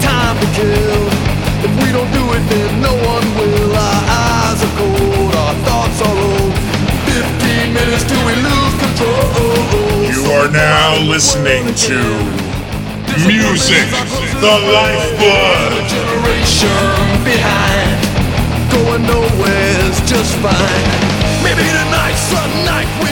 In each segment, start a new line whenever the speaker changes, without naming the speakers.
time to kill. If we don't do it, then no one will. Our eyes are cold, our thoughts are old. Fifteen minutes till we lose control.
You are now listening to Music, the Lifeblood.
generation behind. Going nowhere's just fine. Maybe tonight's the night we.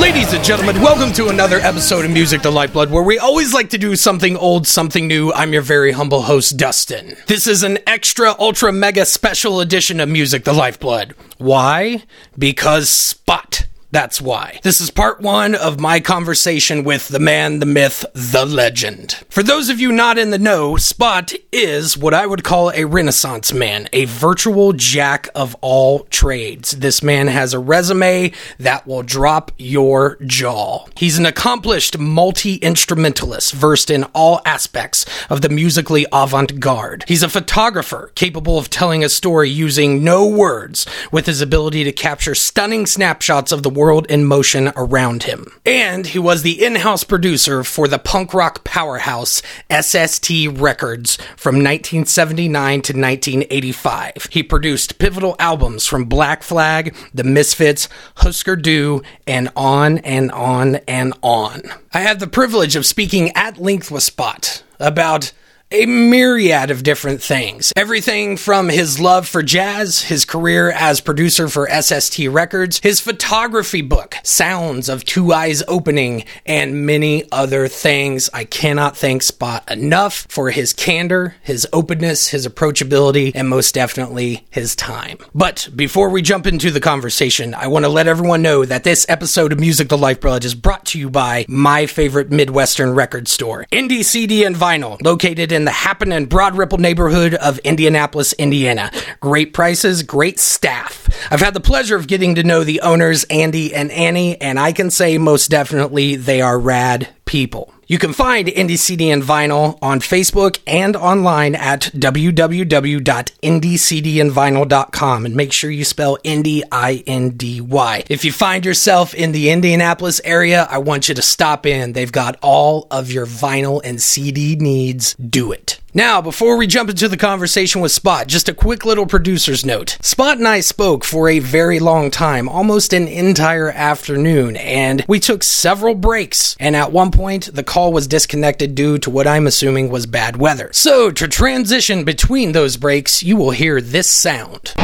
Ladies and gentlemen, welcome to another episode of Music the Lifeblood, where we always like to do something old, something new. I'm your very humble host, Dustin. This is an extra, ultra, mega special edition of Music the Lifeblood. Why? Because Spot. That's why. This is part one of my conversation with the man, the myth, the legend. For those of you not in the know, Spot is what I would call a renaissance man, a virtual jack of all trades. This man has a resume that will drop your jaw. He's an accomplished multi instrumentalist versed in all aspects of the musically avant garde. He's a photographer capable of telling a story using no words with his ability to capture stunning snapshots of the world in motion around him. And he was the in house producer for the punk rock powerhouse SST Records from 1979 to 1985. He produced pivotal albums from Black Flag, The Misfits, Husker Du, and on and on and on. I had the privilege of speaking at length with Spot about a myriad of different things. Everything from his love for jazz, his career as producer for SST Records, his photography book, Sounds of Two Eyes Opening, and many other things. I cannot thank Spot enough for his candor, his openness, his approachability, and most definitely his time. But before we jump into the conversation, I want to let everyone know that this episode of Music the Lifeblood is brought to you by my favorite Midwestern record store, Indie CD and Vinyl, located in the Happen and Broad Ripple neighborhood of Indianapolis, Indiana. Great prices, great staff. I've had the pleasure of getting to know the owners, Andy and Annie, and I can say most definitely they are rad people. You can find Indie CD and Vinyl on Facebook and online at www.indiecdandvinyl.com and make sure you spell Indie I N D Y. If you find yourself in the Indianapolis area, I want you to stop in. They've got all of your vinyl and CD needs. Do it. Now, before we jump into the conversation with Spot, just a quick little producer's note. Spot and I spoke for a very long time, almost an entire afternoon, and we took several breaks. And at one point, the call was disconnected due to what I'm assuming was bad weather. So, to transition between those breaks, you will hear this sound.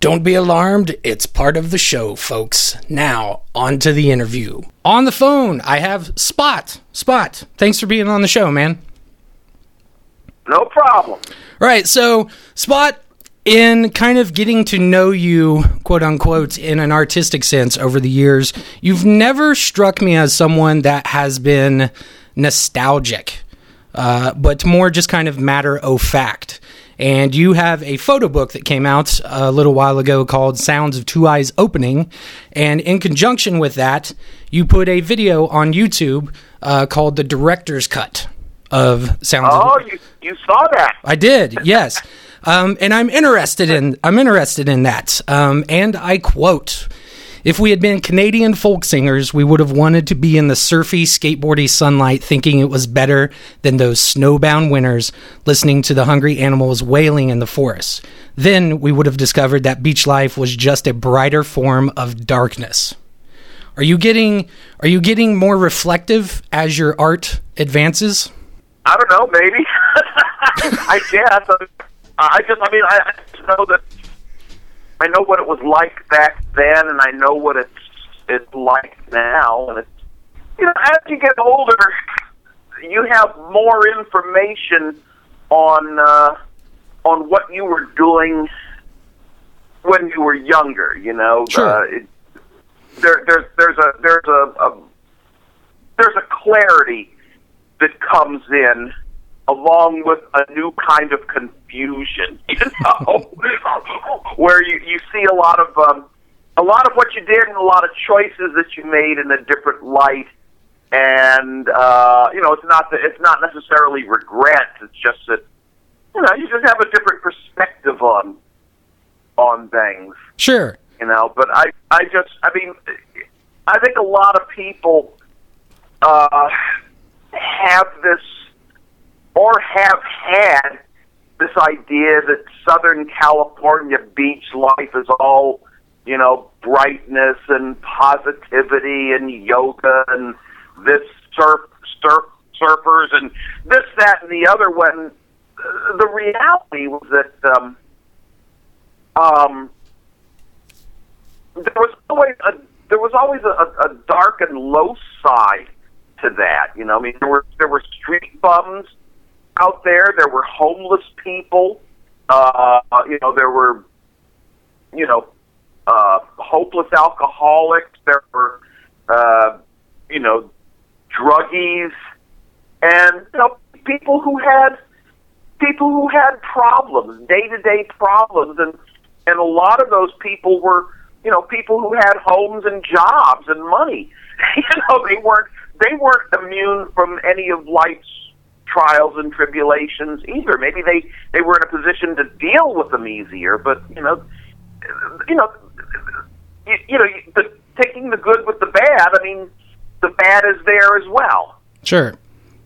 Don't be alarmed, it's part of the show, folks. Now, on to the interview. On the phone, I have Spot. Spot, thanks for being on the show, man.
No problem.
Right. So, Spot, in kind of getting to know you, quote unquote, in an artistic sense over the years, you've never struck me as someone that has been nostalgic, uh, but more just kind of matter of fact. And you have a photo book that came out a little while ago called Sounds of Two Eyes Opening. And in conjunction with that, you put a video on YouTube uh, called The Director's Cut of Sounds
Oh, you you saw that?
I did, yes. Um, and I'm interested in I'm interested in that. Um, and I quote: "If we had been Canadian folk singers, we would have wanted to be in the surfy, skateboardy sunlight, thinking it was better than those snowbound winters, listening to the hungry animals wailing in the forest. Then we would have discovered that beach life was just a brighter form of darkness." Are you getting Are you getting more reflective as your art advances?
I don't know, maybe. I guess. I just, I mean, I, I just know that I know what it was like back then, and I know what it's it's like now. And it's you know, as you get older, you have more information on uh, on what you were doing when you were younger. You know,
Sure.
uh, it, there, there's there's a there's a, a there's a clarity that comes in along with a new kind of confusion, you know, where you you see a lot of um, a lot of what you did and a lot of choices that you made in a different light, and uh, you know it's not that it's not necessarily regret. It's just that you know you just have a different perspective on on things
Sure.
you know. But I, I just, I mean, I think a lot of people uh, have this or have had this idea that Southern California beach life is all, you know, brightness and positivity and yoga and this surf, surf surfers and this, that, and the other. When uh, the reality was that um, um, there was always a there was always a, a dark and low side to that. You know, I mean, there were there were street bums out there. There were homeless people. Uh, you know, there were, you know, uh, hopeless alcoholics. There were, uh, you know, druggies, and you know, people who had people who had problems, day to day problems, and and a lot of those people were, you know, people who had homes and jobs and money. you know, they weren't they weren't immune from any of life's trials and tribulations either. Maybe they they were in a position to deal with them easier, but you know, you know, you, you know, the, taking the good with the bad. I mean, the bad is there as well.
Sure.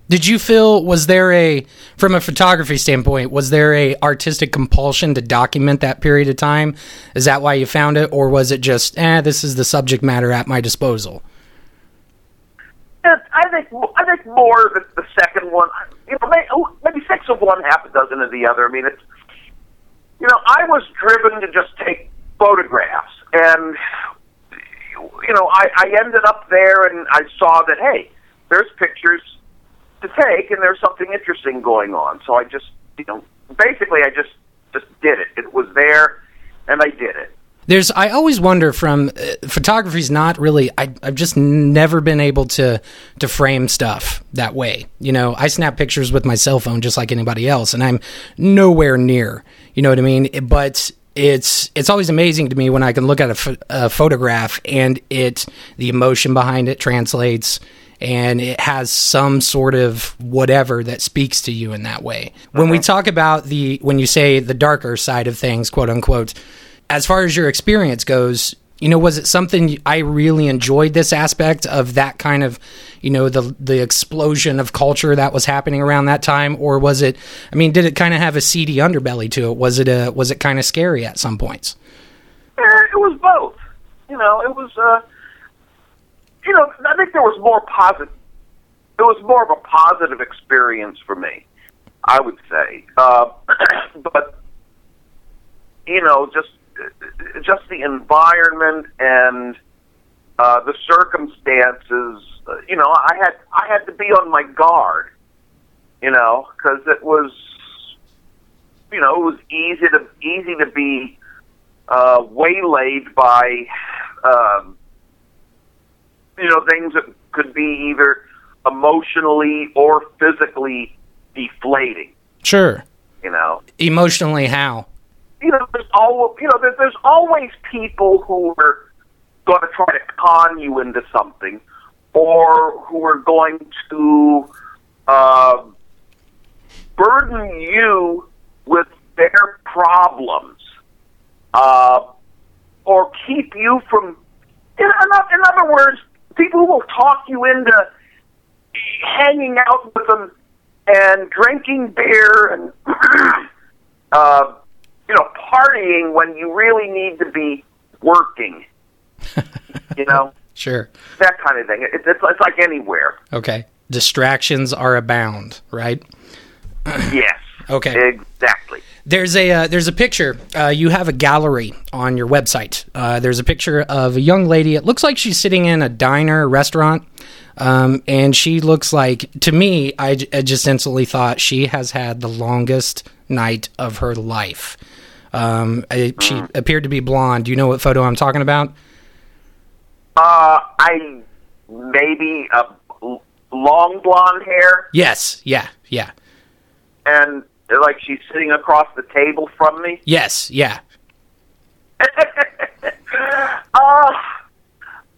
Did you feel was there a from a photography standpoint was there a artistic compulsion to document that period of time? Is that why you found it, or was it just eh? This is the subject matter at my disposal.
I think I think more the, the second one. You know, maybe, oh, maybe six of one, half a dozen of the other. I mean, it's you know, I was driven to just take photographs, and you know, I, I ended up there, and I saw that hey, there's pictures to take, and there's something interesting going on. So I just, you know, basically, I just just did it. It was there, and I did it.
There's, I always wonder from uh, photography's not really. I, I've just never been able to to frame stuff that way. You know, I snap pictures with my cell phone just like anybody else, and I'm nowhere near. You know what I mean? But it's it's always amazing to me when I can look at a, ph- a photograph and it the emotion behind it translates and it has some sort of whatever that speaks to you in that way. When we talk about the when you say the darker side of things, quote unquote, as far as your experience goes, you know, was it something I really enjoyed this aspect of that kind of, you know, the the explosion of culture that was happening around that time, or was it? I mean, did it kind of have a seedy underbelly to it? Was it a was it kind of scary at some points?
Eh, it was both. You know, it was. Uh, you know, I think there was more positive. It was more of a positive experience for me, I would say. Uh, but you know, just just the environment and uh, the circumstances. uh, You know, I had I had to be on my guard. You know, because it was, you know, it was easy to easy to be uh, waylaid by, um, you know, things that could be either emotionally or physically deflating.
Sure.
You know,
Emotionally, how?
You know, there's always, you know, there's, there's always people who are going to try to con you into something, or who are going to uh, burden you with their problems, uh, or keep you from. In, in other words, people will talk you into hanging out with them and drinking beer and. uh, you know, partying when you really need to be working. you know,
Sure.
that kind of thing. It, it's, it's like anywhere.
Okay. Distractions are abound, right?
Yes.
Okay.
Exactly.
There's a uh, there's a picture. Uh, you have a gallery on your website. Uh, there's a picture of a young lady. It looks like she's sitting in a diner, restaurant, um, and she looks like to me. I just instantly thought she has had the longest night of her life. Um, I, she appeared to be blonde. Do you know what photo I'm talking about?
Uh, I maybe a long blonde hair,
Yes. Yeah. Yeah.
and like she's sitting across the table from me.
Yes. Yeah.
Uh,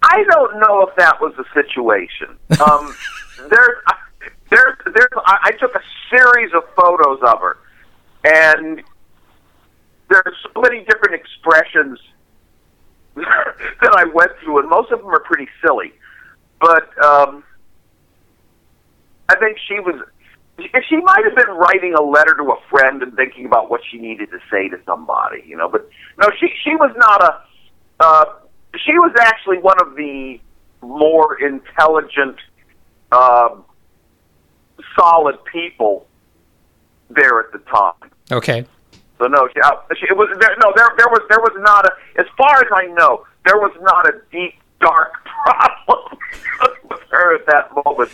I don't know if that was the situation. Um, there, there, there. I, I took a series of photos of her, and there's so many different expressions that I went through, and most of them are pretty silly. But um, I think she was she might have been writing a letter to a friend and thinking about what she needed to say to somebody, you know. But no, she she was not a. Uh, she was actually one of the more intelligent, uh, solid people there at the time.
Okay.
So no, she, she, it was there, no there there was there was not a as far as I know there was not a deep dark problem with her at that moment.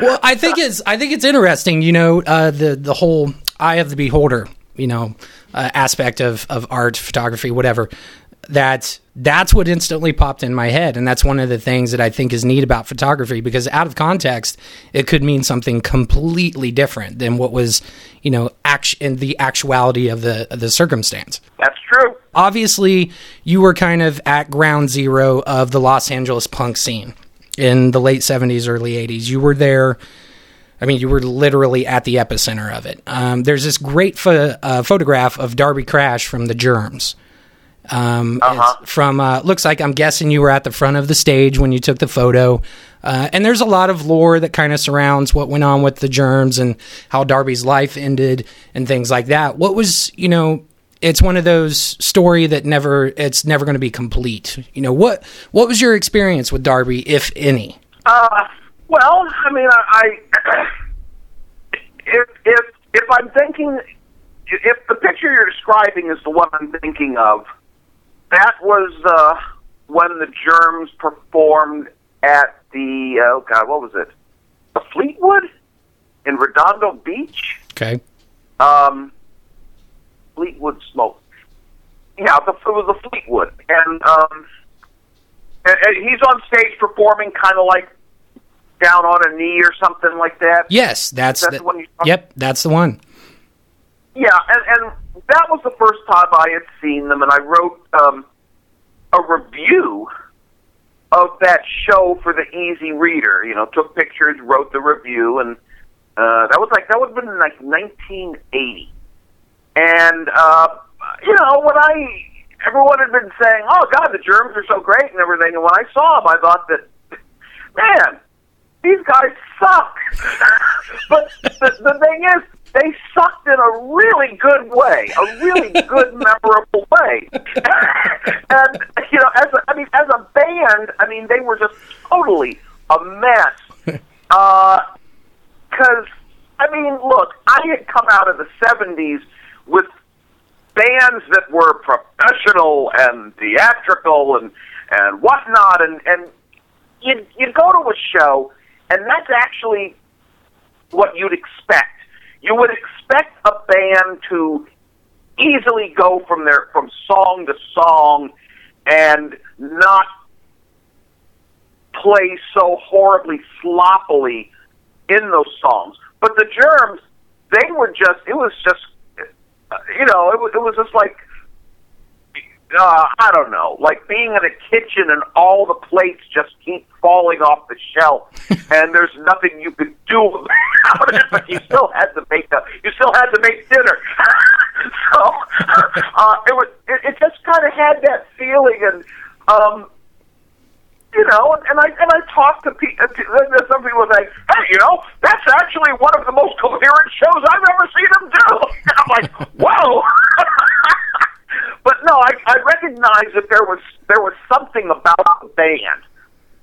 Well, I think it's I think it's interesting. You know, uh, the the whole eye of the beholder. You know, uh, aspect of of art, photography, whatever. That that's what instantly popped in my head, and that's one of the things that I think is neat about photography because out of context, it could mean something completely different than what was, you know, act- in the actuality of the of the circumstance.
That's true.
Obviously, you were kind of at ground zero of the Los Angeles punk scene in the late 70s, early 80s. You were there. I mean, you were literally at the epicenter of it. Um, there's this great pho- uh, photograph of Darby Crash from the Germs. Um,
Uh-huh.
From uh, looks like I'm guessing you were at the front of the stage when you took the photo, uh, and there's a lot of lore that kind of surrounds what went on with the germs and how Darby's life ended and things like that. What was you know it's one of those story that never it's never going to be complete. You know what what was your experience with Darby, if any?
Uh, well, I mean, I, I if if if I'm thinking, if the picture you're describing is the one I'm thinking of, that was uh, when the Germs performed at the oh god, what was it? The Fleetwood in Redondo Beach.
Okay,
Um, Fleetwood Smoke. Yeah, the, it was the Fleetwood, and um, and, and he's on stage performing, kind of like down on a knee or something like that.
yes, that's,
That's
the,
the one
yep, that's the one.
Yeah, and, and that was the first time I had seen them, and I wrote um, a review of that show for the Easy Reader. You know, took pictures, wrote the review, and uh, that was like that would have been like 1980. And uh, you know, when I everyone had been saying, "Oh God, the germs are so great" and everything, and when I saw them, I thought that, man, these guys suck. but the, the thing is, they sucked in a really good way, a really good, memorable way. and you know, as a, I mean, as a band, I mean, they were just totally a mess. Uh, because I mean, look, I had come out of the '70s with bands that were professional and theatrical and and whatnot, and and you'd you'd go to a show, and that's actually what you'd expect. You would expect a band to easily go from their from song to song and not play so horribly sloppily in those songs. But the Germs, they were just it was just you know, it was it was just like uh, I don't know, like being in a kitchen and all the plates just keep falling off the shelf, and there's nothing you could do about it. But you still had to make the, you still had to make dinner. so uh, it was, it, it just kind of had that feeling, and um, you know, and, and I and I talked to people. To, some people say, "Hey, you know, that's actually one of the most coherent shows I've ever seen them do." And I'm like, "Whoa!" But no, I, I recognize that there was there was something about the band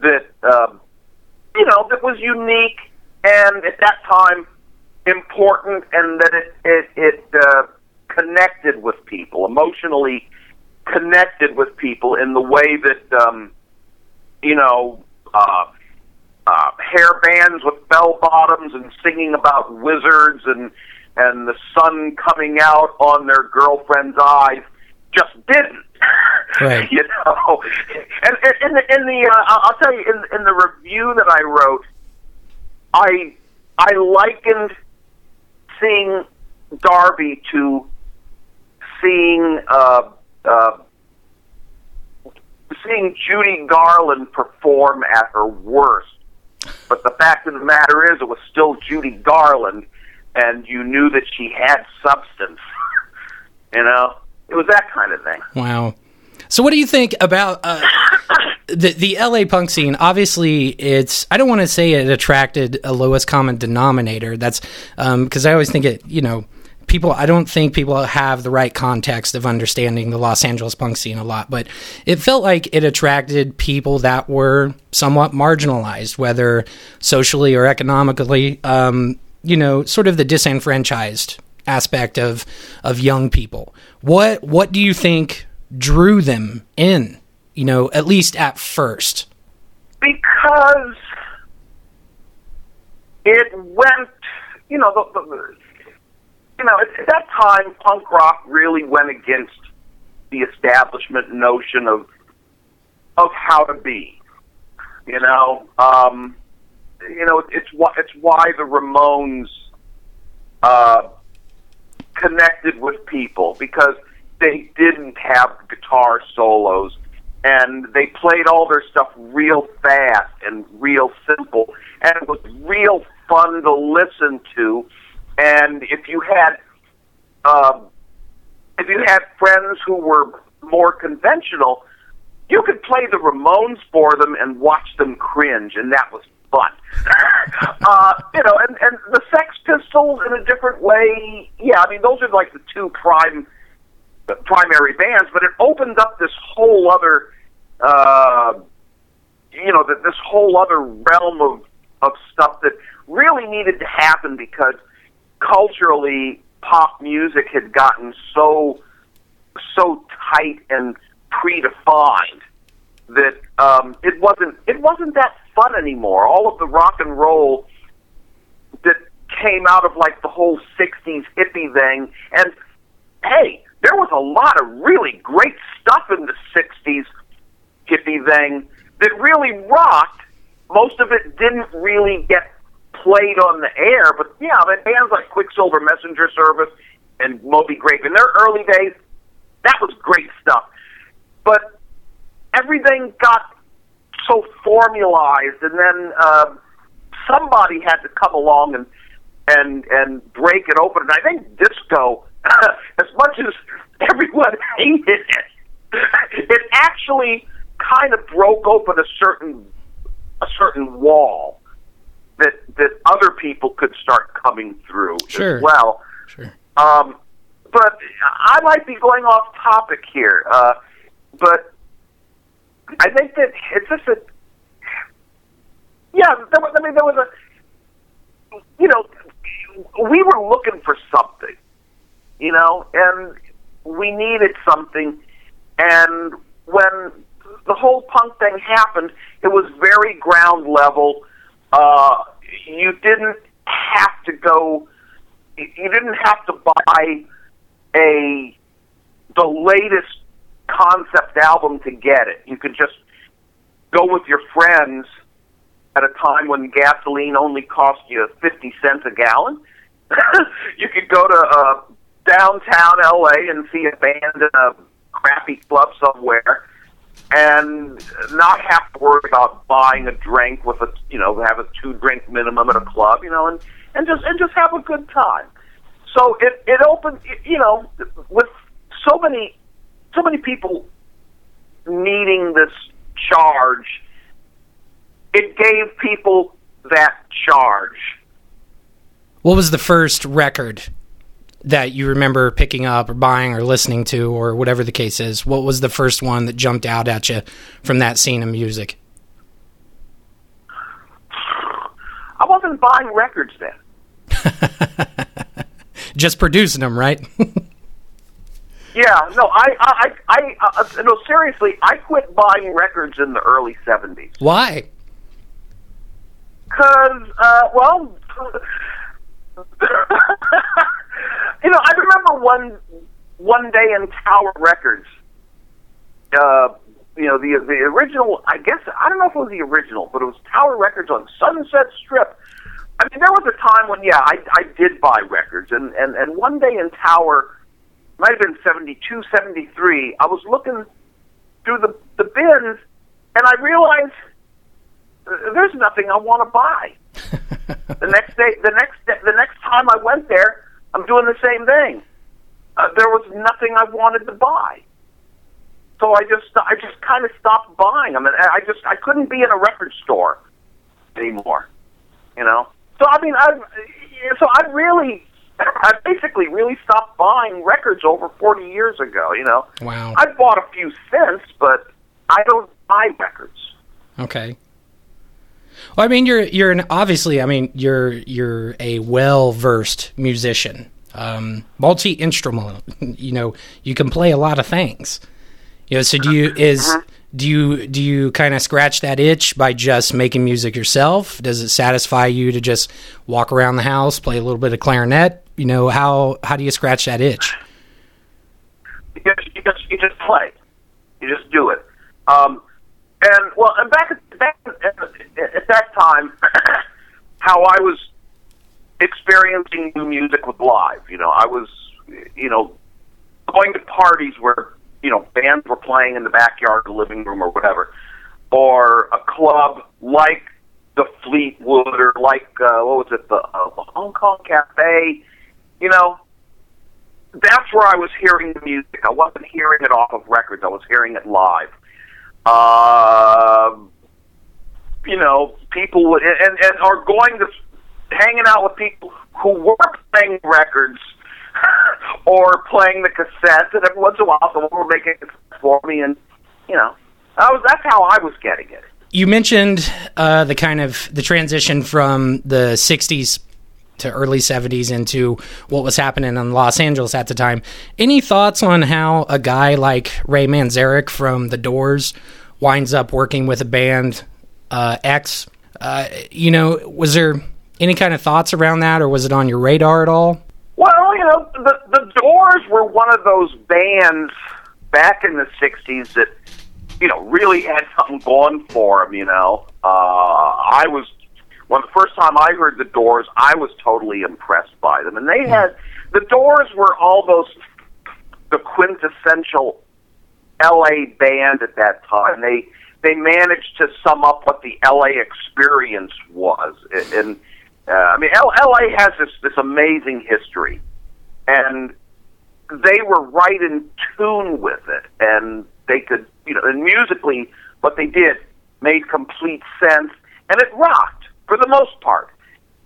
that um, you know that was unique and at that time important, and that it it, it uh, connected with people emotionally connected with people in the way that. Um, you know, uh, uh, hair bands with bell bottoms and singing about wizards and and the sun coming out on their girlfriend's eyes just didn't.
Right.
you know, and, and in the in the uh, I'll tell you in in the review that I wrote, I I likened seeing Darby to seeing uh, uh, seeing Judy Garland perform at her worst. But the fact of the matter is, it was still Judy Garland, and you knew that she had substance. you know, it was that kind of thing.
Wow. So, what do you think about uh, the the LA punk scene? Obviously, it's I don't want to say it attracted a lowest common denominator. That's because I always think it. You know, people. I don't think people have the right context of understanding the Los Angeles punk scene a lot, but it felt like it attracted people that were somewhat marginalized, whether socially or economically. Um, you know, sort of the disenfranchised aspect of of young people. What what do you think drew them in? You know, at least at first.
because it went, you know, the, the, you know, at, at that time, punk rock really went against the establishment notion of of how to be. You know, um, you know, it's why it's why the Ramones uh, connected with people because they didn't have guitar solos and they played all their stuff real fast and real simple and it was real fun to listen to. And if you had um, if you had friends who were more conventional you could play the Ramones for them and watch them cringe and that was fun uh, you know and and the Sex Pistols in a different way yeah I mean those are like the two prime the primary bands, but it opened up this whole other, uh, you know, that this whole other realm of of stuff that really needed to happen because culturally, pop music had gotten so so tight and predefined that um, it wasn't it wasn't that fun anymore. All of the rock and roll that came out of like the whole '60s hippie thing, and hey, there was a lot of really great stuff in the 60s hippie thing that really rocked. Most of it didn't really get played on the air, but yeah, I bands like Quicksilver Messenger Service and Moby Grape in their early days, that was great stuff. But everything got so formalized, and then uh, somebody had to come along and and and break it open. And I think disco as much as everyone hated it, it actually kind of broke open a certain a certain wall that that other people could start coming through
Sure.
as well.
Sure.
Um, but I might be going off topic here, uh, but I think that it's just a yeah. There was, I mean, there was a you know we were looking for something, you know, and we needed something. And when the whole punk thing happened, it was very ground level. Uh, you didn't have to go. You didn't have to buy a the latest concept album to get it. You could just go with your friends at a time when gasoline only cost you 50 cents a gallon. you could go to uh, downtown LA and see a band in a crappy club somewhere and not have to worry about buying a drink with a you know have a two drink minimum at a club you know and and just and just have a good time so it it opened you know with so many so many people needing this charge it gave people that charge
What was the first record that you remember picking up or buying or listening to or whatever the case is? What was the first one that jumped out at you from that scene of music?
I wasn't buying records then.
Just producing them, right?
Yeah, no, I, I, I, I uh, no, seriously, I quit buying records in the early '70s
Why?
because, uh, well, you know, I remember one one day in Tower Records. Uh, you know, the the original. I guess I don't know if it was the original, but it was Tower Records on Sunset Strip. I mean, there was a time when, yeah, I I did buy records, and and and one day in Tower, might have been seventy two, seventy three. I was looking through the the bins, and I realized uh, there's nothing I want to buy. the next day, the next the next time I went there, I'm doing the same thing. Uh, there was nothing I wanted to buy. so I just I just kind of stopped buying them, and I just I couldn't be in a record store anymore. You know, so I mean, I so I really I basically really stopped buying records over 40 years ago, you know.
Wow.
I've bought a few since, but I don't buy records.
Okay. Well, I mean, you're you're an obviously. I mean, you're you're a well versed musician, um, multi instrumental. You know, you can play a lot of things. You know, so do you is do you do you kind of scratch that itch by just making music yourself? Does it satisfy you to just walk around the house, play a little bit of clarinet? You know, how how do you scratch that itch?
You just you just, you just play. You just do it. Um, and well, and back at, back at, at that time, how I was experiencing new music with live. You know, I was, you know, going to parties where you know bands were playing in the backyard, the living room, or whatever, or a club like the Fleetwood or like uh, what was it, the, uh, the Hong Kong Cafe. You know, that's where I was hearing the music. I wasn't hearing it off of records. I was hearing it live. Uh, you know, people would and and are going to hanging out with people who were playing records or playing the cassettes, and every once in a while someone would make it for me, and you know, that was that's how I was getting it.
You mentioned uh, the kind of the transition from the '60s to early 70s into what was happening in Los Angeles at the time. Any thoughts on how a guy like Ray Manzarek from The Doors winds up working with a band uh, X? Uh, you know, was there any kind of thoughts around that, or was it on your radar at all?
Well, you know, the the Doors were one of those bands back in the '60s that you know really had something going for them. You know, uh, I was when the first time I heard the Doors, I was totally impressed by them, and they had the Doors were almost the quintessential L.A. band at that time. They they managed to sum up what the L.A. experience was, and uh, I mean, L- L.A. has this this amazing history, and they were right in tune with it, and they could, you know, and musically, what they did made complete sense, and it rocked for the most part.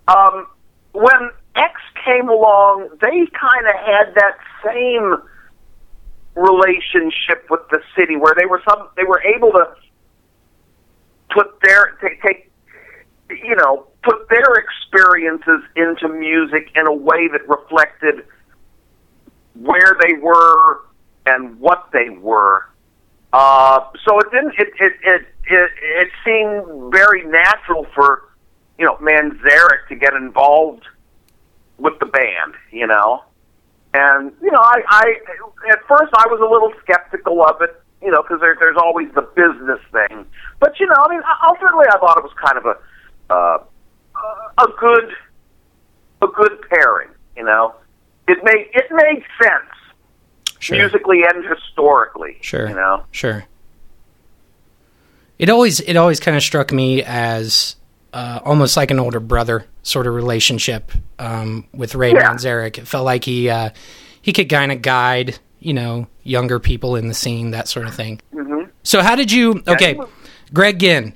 Um, when X came along, they kind of had that same relationship with the city, where they were some, they were able to put their take, take you know put their experiences into music in a way that reflected where they were and what they were. Uh, so it didn't. It it, it it it seemed very natural for you know Manzarek to get involved with the band. You know, and you know I I at first I was a little skeptical of it. You know, because there, there's always the business thing. But you know, I mean, ultimately, I thought it was kind of a uh, a good a good pairing. You know, it made it made sense
Sure.
musically and historically.
Sure.
you know.
Sure. It always it always kind of struck me as uh, almost like an older brother sort of relationship um, with Ray
Yeah.
Manzarek. It felt like he uh, he could kind of guide you know younger people in the scene that sort of thing.
Mm-hmm.
So how did you? Okay, Greg Ginn.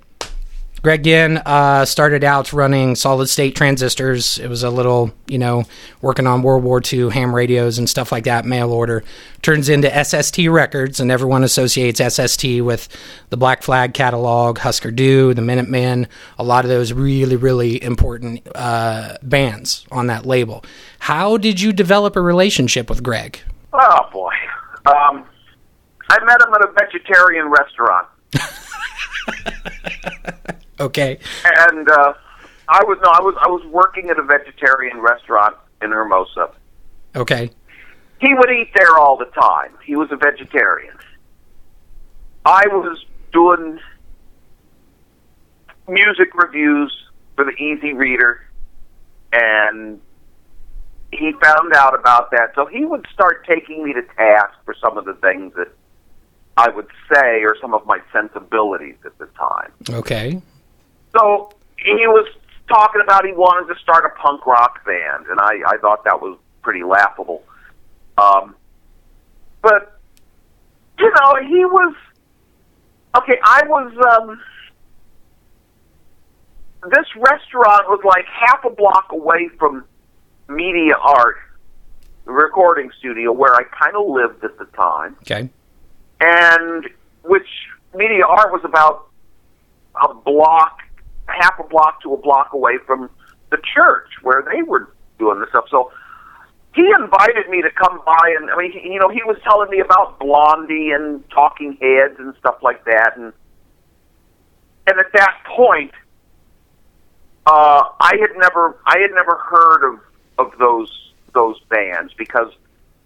Greg Ginn uh, started out running solid state transistors. It was a little, you know, working on World War II ham radios and stuff like that, mail order. Turns into SST Records, and everyone associates SST with the Black Flag catalog, Husker Du, the Minutemen, a lot of those really, really important uh, bands on that label. How did you develop a relationship with Greg?
Oh boy, um, I met him at a vegetarian restaurant,
Okay.
and uh, I was no, I was I was working at a vegetarian restaurant in Hermosa.
Okay.
He would eat there all the time. He was a vegetarian. I was doing music reviews for the Easy Reader, and he found out about that. So he would start taking me to task for some of the things that I would say or some of my sensibilities at the time.
Okay.
So he was talking about he wanted to start a punk rock band, and I, I thought that was pretty laughable. Um, but you know, he was okay. I was. um This restaurant was like half a block away from Media Art, recording studio, where I kind of lived at the time,
Okay.
and which Media Art was about a block, half a block to a block away from the church where they were doing the stuff. So he invited me to come by, and I mean, you know, he was telling me about Blondie and Talking Heads and stuff like that, and and at that point, uh, I had never, I had never heard of of those those bands because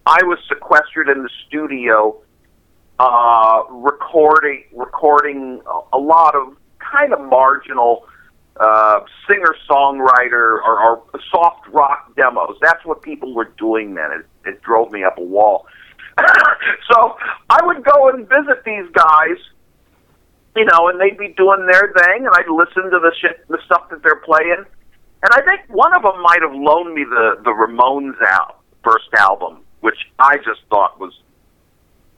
I was sequestered in the studio, uh, recording recording a lot of kind of marginal uh, singer songwriter or, or soft rock demos. That's what people were doing then. It, it drove me up a wall. so I would go and visit these guys, you know, and they'd be doing their thing, and I'd listen to the shit, the stuff that they're playing. And I think one of them might have loaned me the the Ramones out first album, which I just thought was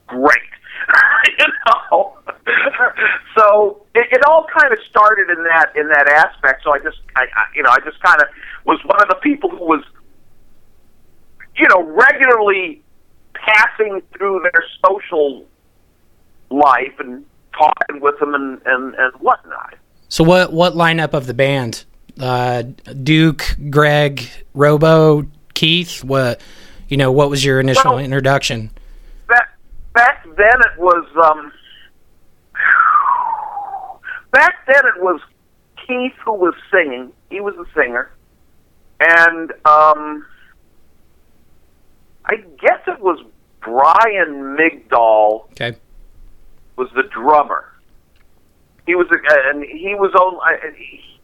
great. you know, so it, it all kind of started in that in that aspect. So I just, I, I you know, I just kind of was one of the people who was, you know, regularly passing through their social life and talking with them and and and whatnot.
So what what lineup of the band? Uh, Duke, Greg, Robo, Keith. What you know? What was your initial
Well-
introduction?
Then it was um back then it was Keith who was singing. He was a singer. And um I guess it was Brian Migdol
Okay.
was the drummer. He was a, and he was on I- he,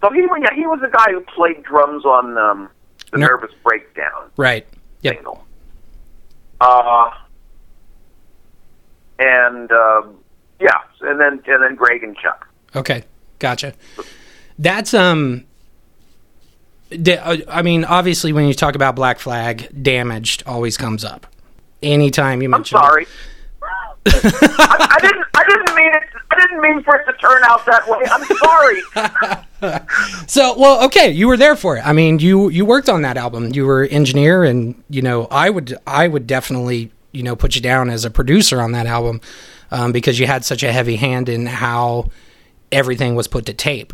so he yeah, he was a guy who played drums on um the
Ner-
Nervous Breakdown
Right. Yep.
single. Uh, and um, yeah, and then and then Greg and Chuck.
Okay. Gotcha. That's um. uh, I mean, obviously, when you talk about Black Flag, damaged always comes up. Anytime you mention, I'm
sorry. I, I didn't. I didn't mean it. I didn't mean for it to turn out that way. I'm sorry.
So, well, okay, you were there for it. I mean, you you worked on that album. You were engineer, and you know, I would I would definitely you know put you down as a producer on that album um, because you had such a heavy hand in how everything was put to tape.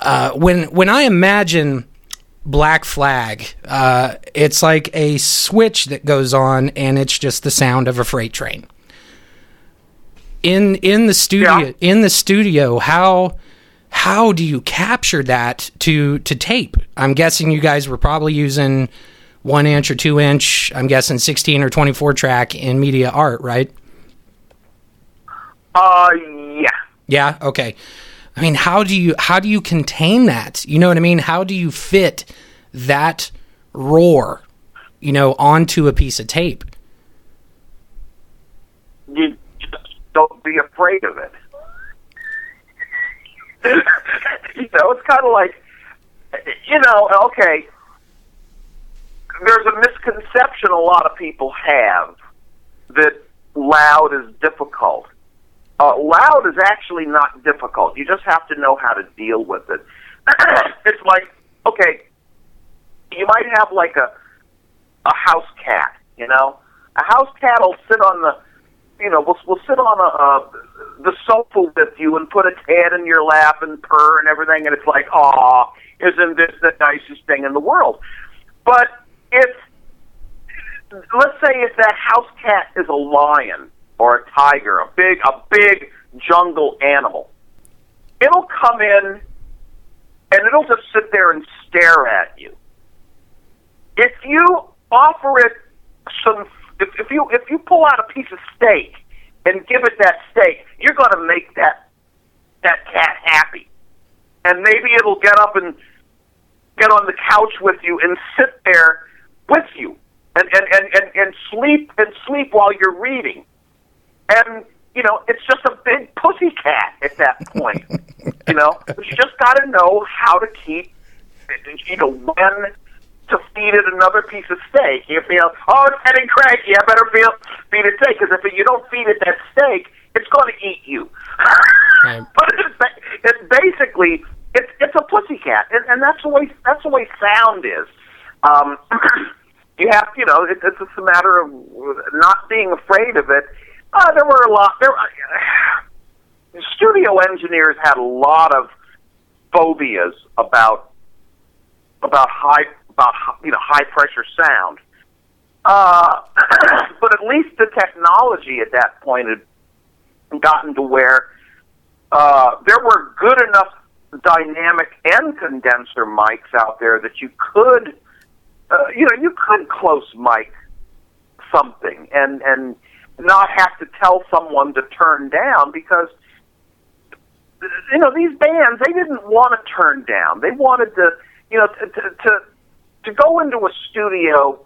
Uh, when when I imagine Black Flag, uh, it's like a switch that goes on, and it's just the sound of a freight train. In in the studio,
Yeah.
in the studio, how how do you capture that to to tape? I'm guessing you guys were probably using one inch or two inch. I'm guessing 16 or 24 track in media art, right?
Uh, yeah.
Yeah. Okay. I mean, how do you how do you contain that? You know what I mean? How do you fit that roar, you know, onto a piece of tape?
You just don't be afraid of it. you know, it's kind of like, you know, okay. There's a misconception a lot of people have that loud is difficult. Uh, loud is actually not difficult. You just have to know how to deal with it. it's like, okay, you might have like a a house cat. You know, a house cat will sit on the, you know, will will sit on a, uh, the sofa with you and put its head in your lap and purr and everything, and it's like, aw, isn't this the nicest thing in the world? But if let's say if that house cat is a lion or a tiger, a big a big jungle animal, it'll come in and it'll just sit there and stare at you. If you offer it some if, if you if you pull out a piece of steak and give it that steak, you're going to make that that cat happy. And maybe it'll get up and get on the couch with you and sit there with you and and, and, and, and sleep and sleep while you're reading. And you know, it's just a big pussy cat at that point. you know, but you just got to know how to keep, you know, when to feed it another piece of steak. You feel, oh, it's getting cranky. I better feel, feed it steak because if you don't feed it that steak, it's going to eat you.
Right.
but it's, it's basically it's it's a pussycat, and, and that's the way that's the way sound is. Um, you have you know it, it's just a matter of not being afraid of it. Uh, there were a lot there. studio engineers had a lot of phobias about about high about you know high pressure sound. Uh, but at least the technology at that point had gotten to where uh, there were good enough dynamic and condenser mics out there that you could, uh, you know, you could close mic something and and not have to tell someone to turn down because you know these bands they didn't want to turn down they wanted to you know to to to, to go into a studio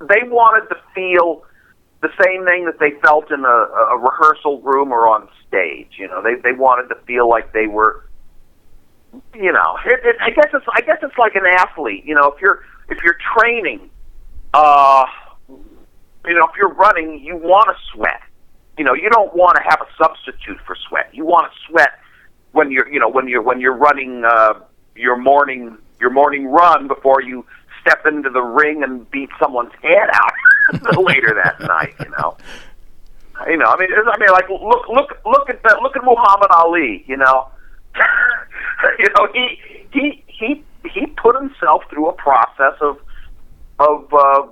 they wanted to feel the same thing that they felt in a, a rehearsal room or on stage. You know, they they wanted to feel like they were. You know, it, it, I guess it's I guess it's like an athlete. You know, if you're if you're training, uh, you know, if you're running, you want to sweat. You know, you don't want to have a substitute for sweat. You want to sweat when you're you know when you're when you're running uh, your morning your morning run before you step into the ring and beat someone's head out later that night. You know, you know. I mean, I mean, like look, look, look at that. Look at Muhammad Ali. You know, you know he he he he put himself through a process of of uh,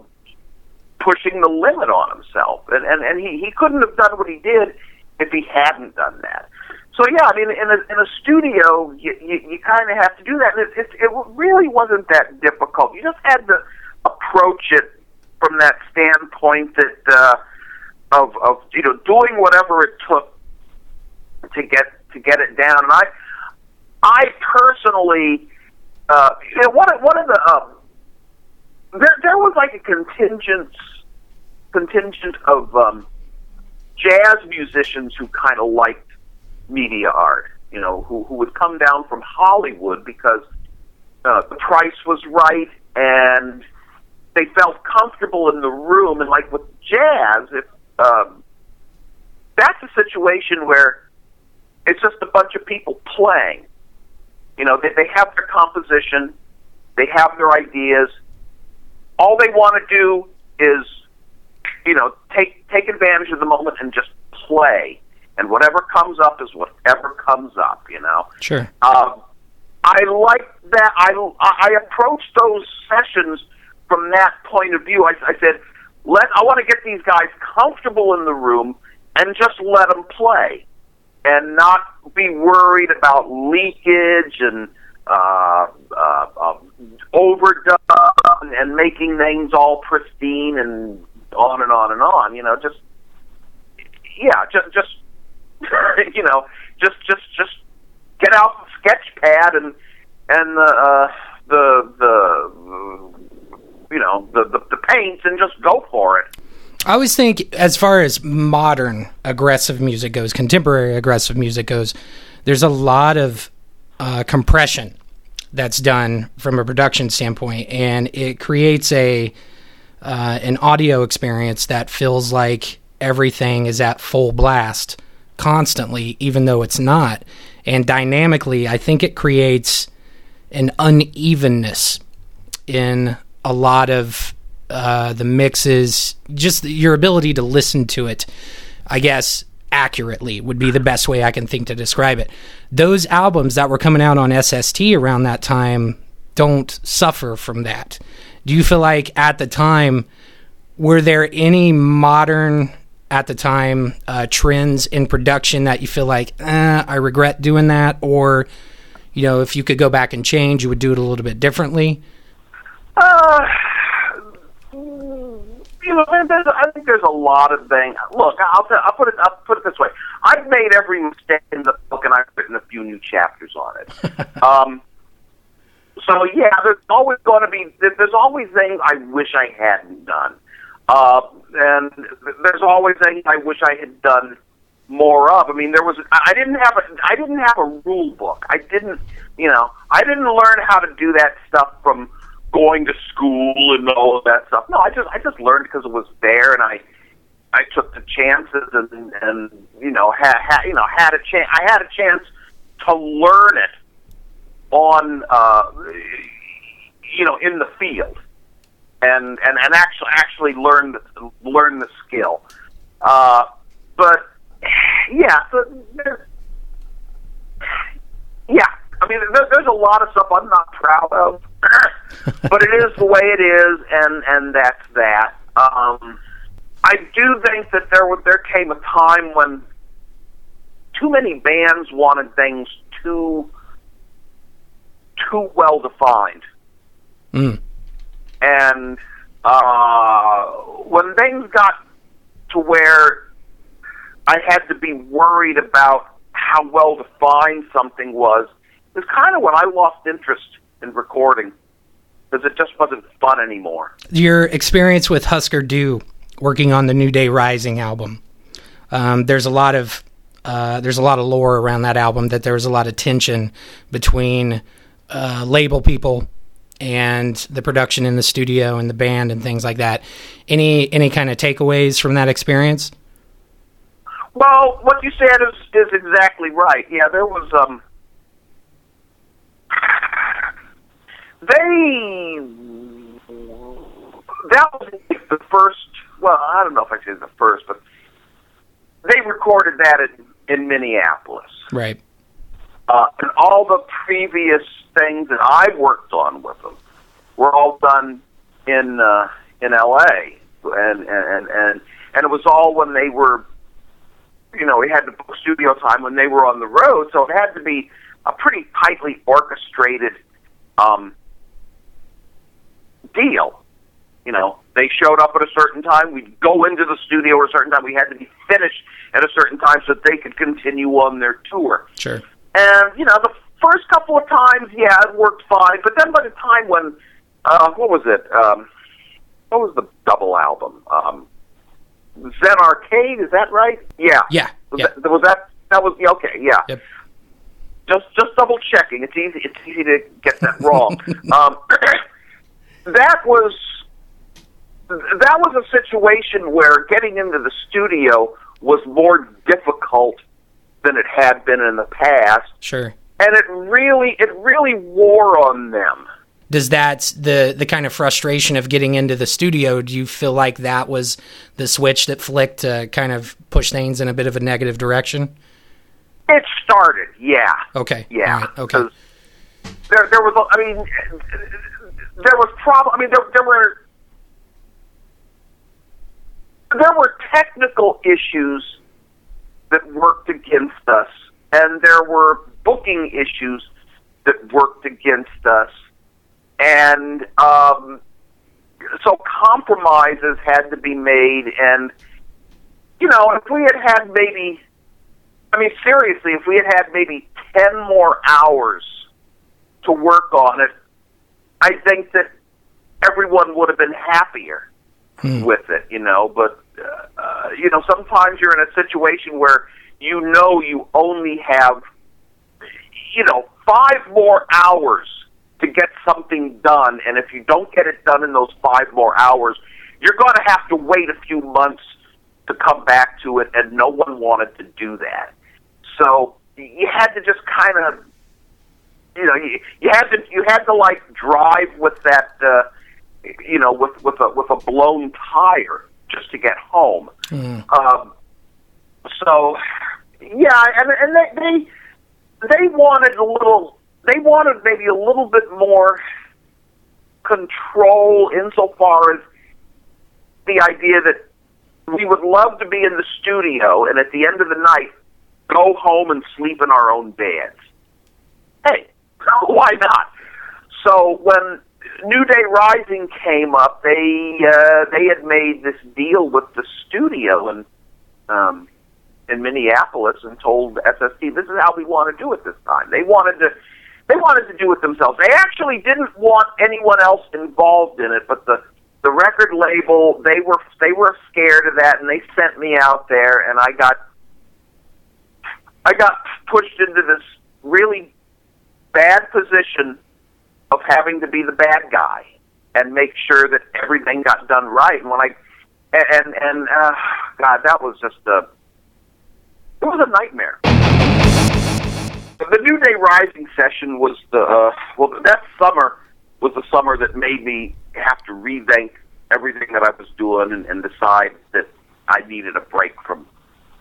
pushing the limit on himself, and and and he he couldn't have done what he did if he hadn't done that. So yeah, I mean, in a in a studio, you you, you kind of have to do that, and it, it it really wasn't that difficult. You just had to approach it from that standpoint that uh, of of you know doing whatever it took to get to get it down. And I I personally, uh, you one one of the um, there there was like a contingent contingent of um, jazz musicians who kind of liked media art, you know, who who would come down from Hollywood because uh, the price was right and they felt comfortable in the room. And like with jazz, if um, that's a situation where it's just a bunch of people playing. You know, they, they have their composition, they have their ideas. All they want to do is, you know, take take advantage of the moment and just play. And whatever comes up is whatever comes up. You know.
Sure.
Um, I like that. I I approached those sessions from that point of view. I, I said, let I want to get these guys comfortable in the room and just let them play, and not be worried about leakage and uh, uh, uh, overdub and, and making things all pristine and on and on and on. You know, just yeah, just just you know, just just just get out the sketch pad and and the uh, the the you know the, the the paints and just go for it.
I always think, as far as modern aggressive music goes, contemporary aggressive music goes, there's a lot of uh, compression that's done from a production standpoint, and it creates a uh, an audio experience that feels like everything is at full blast constantly, even though it's not. And dynamically, I think it creates an unevenness in a lot of uh, the mixes, just your ability to listen to it, I guess, accurately would be the best way I can think to describe it. Those albums that were coming out on SST around that time don't suffer from that. Do you feel like at the time, were there any modern, at the time, uh, trends in production that you feel like, eh, I regret doing that? Or, you know, if you could go back and change, you would do it a little bit differently?
Uh, you know, there's, I think there's a lot of things. Look, I'll, t- I'll put it. I'll put it this way. I've made every mistake in the book, and I've written a few new chapters on it. um, so yeah, there's always going to be. There's always things I wish I hadn't done, uh, and there's always things I wish I had done more of. I mean, there was. I I didn't have a. I didn't have a rule book. I didn't. You know, I didn't learn how to do that stuff from going to school and all of that stuff. No, I just I just learned because it was there, and I I took the chances and and you know had, had you know had a chance. I had a chance to learn it on uh, you know in the field and and and actually actually learn the, learn the skill. Uh, but yeah, so yeah. I mean, there, there's a lot of stuff I'm not proud of, but it is the way it is, and and that's that. Um, I do think that there was there came a time when too many bands wanted things too too well defined.
Mm.
And uh, when things got to where I had to be worried about how well defined something was, was kind of when I lost interest in recording because it just wasn't fun anymore.
Your experience with Husker Du working on the New Day Rising album. Um, there's a lot of uh, there's a lot of lore around that album that there was a lot of tension between uh, label people and the production in the studio and the band and things like that. Any any kind of takeaways from that experience?
Well, what you said is is exactly right. Yeah, there was um they that was the first well, I don't know if I say the first, but they recorded that in, in Minneapolis.
Right.
Uh, and all the previous things that I've worked on with them were all done in uh, in L.A. and and and and it was all when they were, you know, we had to book studio time when they were on the road, so it had to be a pretty tightly orchestrated um, deal. You know, they showed up at a certain time. We'd go into the studio at a certain time. We had to be finished at a certain time so that they could continue on their tour.
Sure.
And you know, the first couple of times, yeah, it worked fine. But then by the time when, uh, what was it? Um, what was the double album? Um, Zen Arcade, is that right? Yeah.
Yeah.
Was,
yeah.
that, was that? That was yeah, okay. Yeah.
Yep.
Just just double checking. It's easy. It's easy to get that wrong. um, that was that was a situation where getting into the studio was more difficult than it had been in the past,
Sure.
and it really it really wore on them.
Does that the the kind of frustration of getting into the studio? Do you feel like that was the switch that flicked to kind of push things in a bit of a negative direction?
It started, yeah,
Okay.
yeah.
Right. Okay.
There, there was. I mean, there was problem. I mean, there, there were there were technical issues that worked against us, and there were booking issues that worked against us, and um, so compromises had to be made. And you know, if we had had maybe, I mean, seriously, if we had had maybe ten more hours to work on it, I think that everyone would have been happier with it, you know. But uh, uh, you know, sometimes you're in a situation where you know you only have, you know, five more hours to get something done, and if you don't get it done in those five more hours, you're going to have to wait a few months to come back to it, and no one wanted to do that. So you had to just kind of you know you, you had to you had to like drive with that uh you know with with a with a blown tire just to get home. Um so yeah and and they they they wanted a little they wanted maybe a little bit more control insofar as the idea that we would love to be in the studio and at the end of the night go home and sleep in our own beds. Hey, why not? So when New Day Rising came up, they uh, they had made this deal with the studio in um, in Minneapolis and told SST, "This is how we want to do it this time." They wanted to they wanted to do it themselves. They actually didn't want anyone else involved in it, but the the record label they were they were scared of that, and they sent me out there, and I got I got pushed into this really bad position of having to be the bad guy. and make sure that everything got done right. And when I and and uh, God, that was just a it was a nightmare. The New Day Rising session was the uh, well that summer was the summer that made me have to rethink everything that I was doing and, and decide that I needed a break from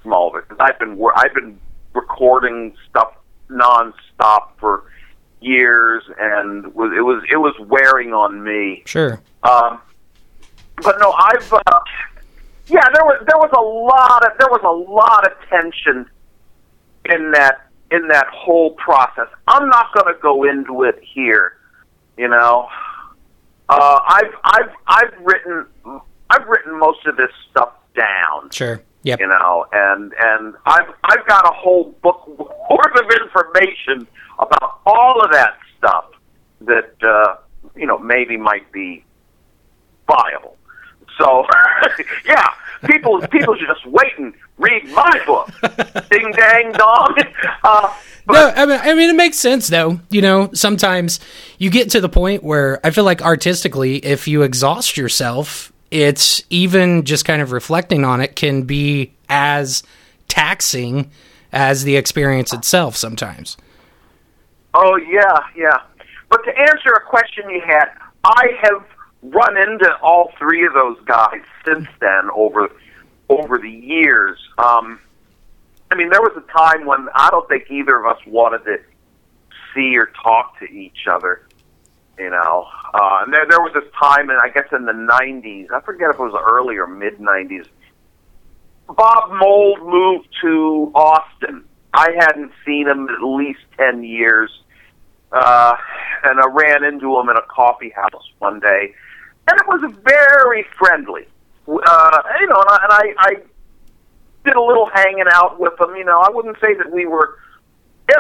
from all of it because I've been I've been recording stuff nonstop for years and was it was it was wearing on me.
Sure.
Um, but no, I've uh, yeah, there was there was a lot of there was a lot of tension in that in that whole process. I'm not going to go into it here. You know, uh, I've I've I've written I've written most of this stuff down.
Sure. Yep.
You know, and and I've I've got a whole book worth of information about all of that stuff that uh, you know maybe might be viable. So yeah, people people should just wait and read my book. Ding dang dong. Uh,
No, I mean, I mean, it makes sense though. You know, sometimes you get to the point where I feel like artistically, if you exhaust yourself, it's even just kind of reflecting on it can be as taxing as the experience itself sometimes.
Oh yeah, yeah. But to answer a question you had, I have run into all three of those guys since then over over the years. Um, I mean, there was a time when I don't think either of us wanted to see or talk to each other. You know, uh, and there there was this time, and I guess in the '90s, I forget if it was early or mid '90s. Bob Mould moved to Austin. I hadn't seen him at least ten years, uh, and I ran into him in a coffee house one day, and it was very friendly. Uh, you know, and I, and I, I did a little hanging out with him. You know, I wouldn't say that we were,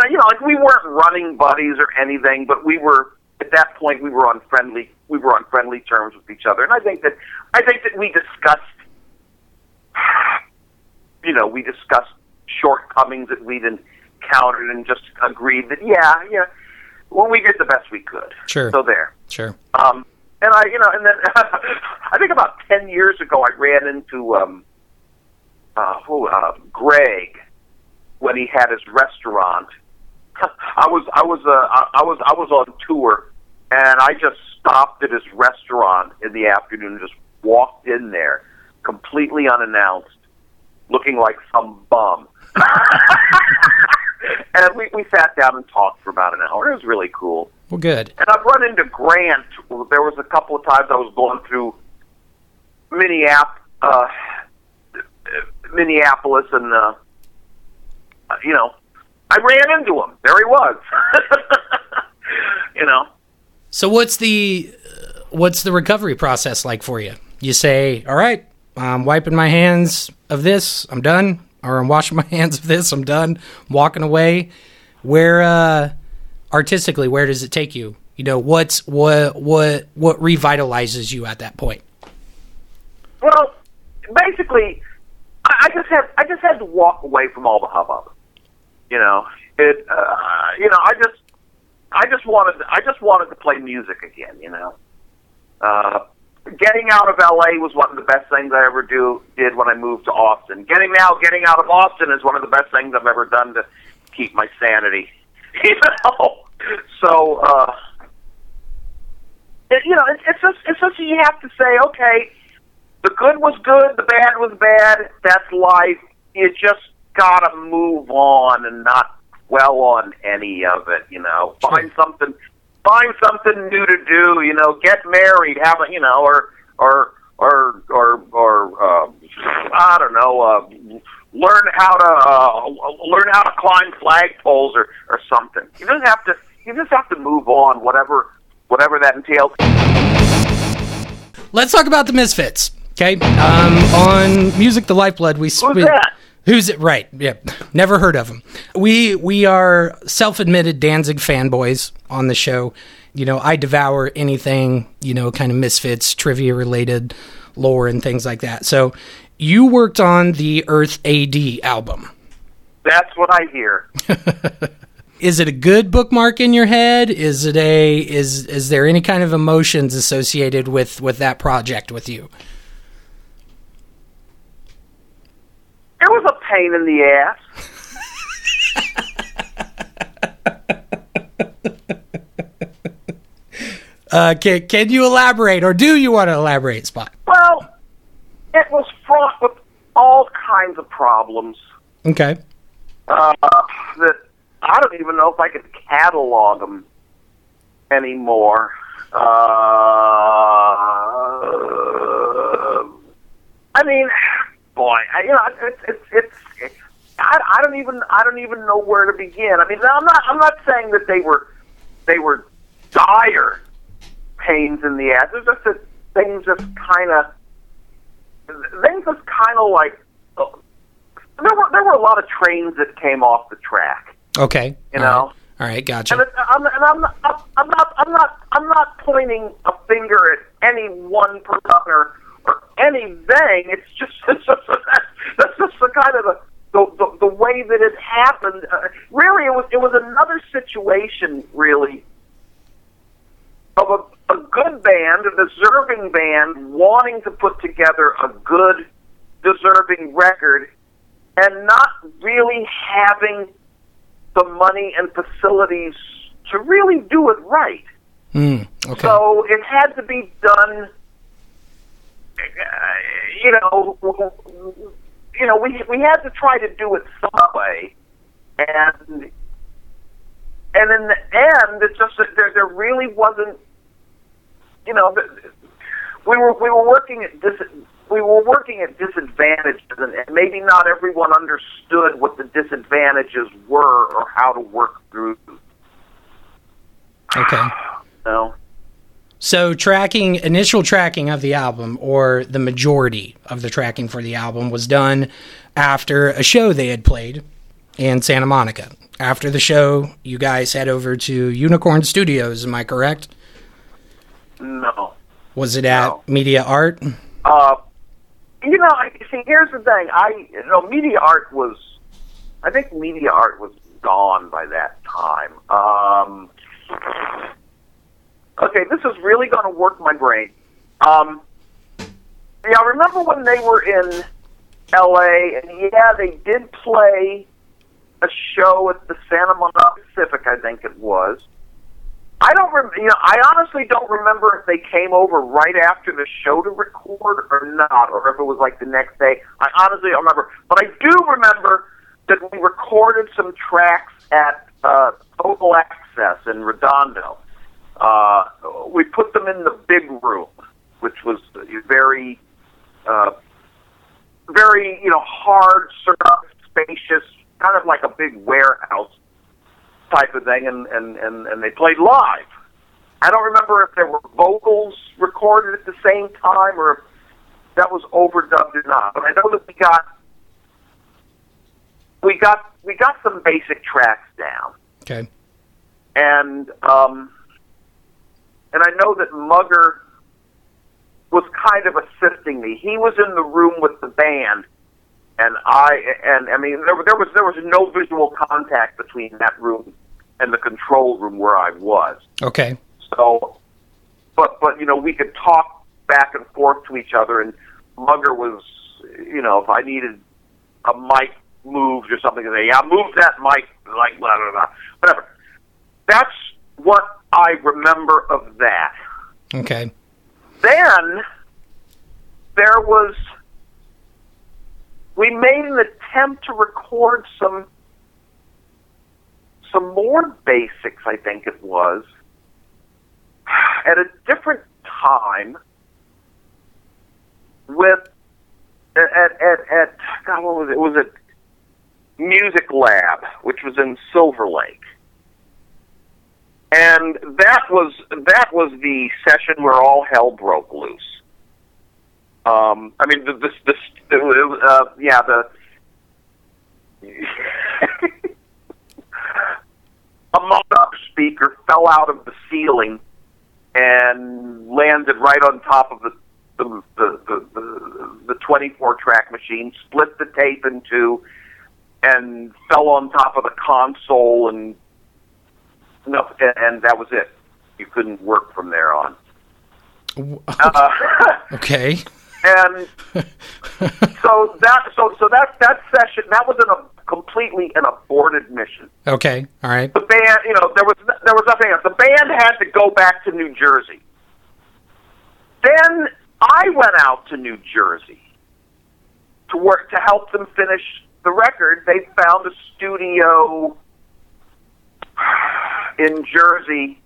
you know, like we weren't running buddies or anything, but we were at that point we were on friendly we were on friendly terms with each other, and I think that I think that we discussed, you know, we discussed shortcomings that we'd encountered and just agreed that yeah, yeah, well, we did the best we could.
Sure.
So there.
Sure.
Um, and I, you know, and then I think about ten years ago, I ran into um, uh, who, uh, Greg when he had his restaurant. I was, I was, uh, I I was, I was on tour, and I just stopped at his restaurant in the afternoon, and just walked in there, completely unannounced, looking like some bum. and we, we sat down and talked for about an hour. It was really cool.
Well, good.
And I've run into Grant. There was a couple of times I was going through Minneapolis, uh, Minneapolis, and uh, you know, I ran into him. There he was. you know,
So, what's the what's the recovery process like for you? You say, "All right, I'm wiping my hands of this. I'm done." Or I'm washing my hands of this. I'm done. I'm walking away. Where uh, artistically, where does it take you? You know, what's what what what revitalizes you at that point?
well, basically, I, just had I just had to walk away from all the hubbub. You know, it. Uh, you know, I just I just wanted I just wanted to play music again. You know, uh, getting out of LA was one of the best things I ever do did when I moved to Austin. Getting now getting out of Austin is one of the best things I've ever done to keep my sanity. You know, so uh, it, you know it's, it's just it's just you have to say okay, the good was good, the bad was bad. That's life. You just gotta move on and not dwell on any of it. You know, find something, find something new to do. You know, get married, have a you know, or or or or or uh, I don't know. Uh, learn how to uh, learn how to climb flagpoles or or something. You just have to you just have to move on, whatever whatever that entails.
Let's talk about the Misfits. Okay, um, on music, the lifeblood. We
Who's
we-
that?
Who's it? Right. Yep. Never heard of them. We we are self-admitted Danzig fanboys on the show. You know, I devour anything you know, kind of misfits, trivia related, lore and things like that. So, you worked on the Earth AD album.
That's what I hear.
is it a good bookmark in your head? Is it a is is there any kind of emotions associated with with that project with you?
It was a pain in the ass.
Uh, can can you elaborate, or do you want to elaborate, Spot?
Well, it was fraught with all kinds of problems
Okay.
uh, that I don't even know if I could catalog them anymore. Uh, I mean, boy, I, you know, it's it's it's. it's I, I don't even I don't even know where to begin. I mean, I'm not I'm not saying that they were they were dire pains in the ass. It's just that things just kind of things just kind of like uh, there were there were a lot of trains that came off the track.
Okay.
You
All right.
know.
All right. Gotcha.
And, I'm, and I'm, not, I'm not, I'm not, I'm not pointing a finger at any one person or, or anything. It's just, it's just that's just the kind of the, the, the, the way that it happened. Uh, really, it was, it was another situation, really, of a, a good band, a deserving band, wanting to put together a good, deserving record, and not really having the money and facilities to really do it right.
Mm, okay.
So it had to be done. You know, you know, we we had to try to do it some way, and and in the end, it's just that there there really wasn't. You know, we were we were working at this we were working at disadvantages, and and maybe not everyone understood what the disadvantages were or how to work through.
okay.
Know?
So tracking initial tracking of the album or the majority of the tracking for the album was done after a show they had played in Santa Monica. After the show, you guys head over to Unicorn Studios, am I correct?
No.
Was it at
No.
Media Art?
Uh, you know, see, here's the thing. I, you know, media art was, I think media art was gone by that time. Um, okay, this is really going to work my brain. Um, yeah, remember when they were in L.A. and yeah, they did play a show at the Santa Monica Pacific, I think it was. I don't rem- you know, I honestly don't remember if they came over right after the show to record or not, or if it was like the next day. I honestly don't remember, but I do remember that we recorded some tracks at uh, Total Access in Redondo. Uh, we put them in the big room, which was very, uh, very you know hard, spacious, kind of like a big warehouse type of thing, and, and, and, and they played live. I don't remember if there were vocals recorded at the same time or if that was overdubbed or not. But I know that we got we got we got some basic tracks down,
Okay.
and um, and I know that Mugger was kind of assisting me. He was in the room with the band, and I and I mean there, there was there was no visual contact between that room and the control room where I was.
Okay.
So, but but you know we could talk back and forth to each other, and Mugger was you know if I needed a mic moved or something, say yeah move that mic like blah blah blah whatever. That's what I remember of that.
Okay.
Then there was we made an attempt to record some some more basics, I think it was, at a different time with at at, at God, what was it? It was at Music Lab, which was in Silver Lake. And that was that was the session where all hell broke loose. Um, I mean, the, this, this, uh, yeah, the a mock speaker fell out of the ceiling and landed right on top of the the the the, the, the 24 track machine, split the tape in two, and fell on top of the console and no, and, and that was it. You couldn't work from there on. Uh,
Okay.
and so that so so that that session that was an, a completely an aborted mission.
Okay. All right.
The band, you know, there was there was nothing else. The band had to go back to New Jersey. Then I went out to New Jersey to work to help them finish the record. They found a studio in Jersey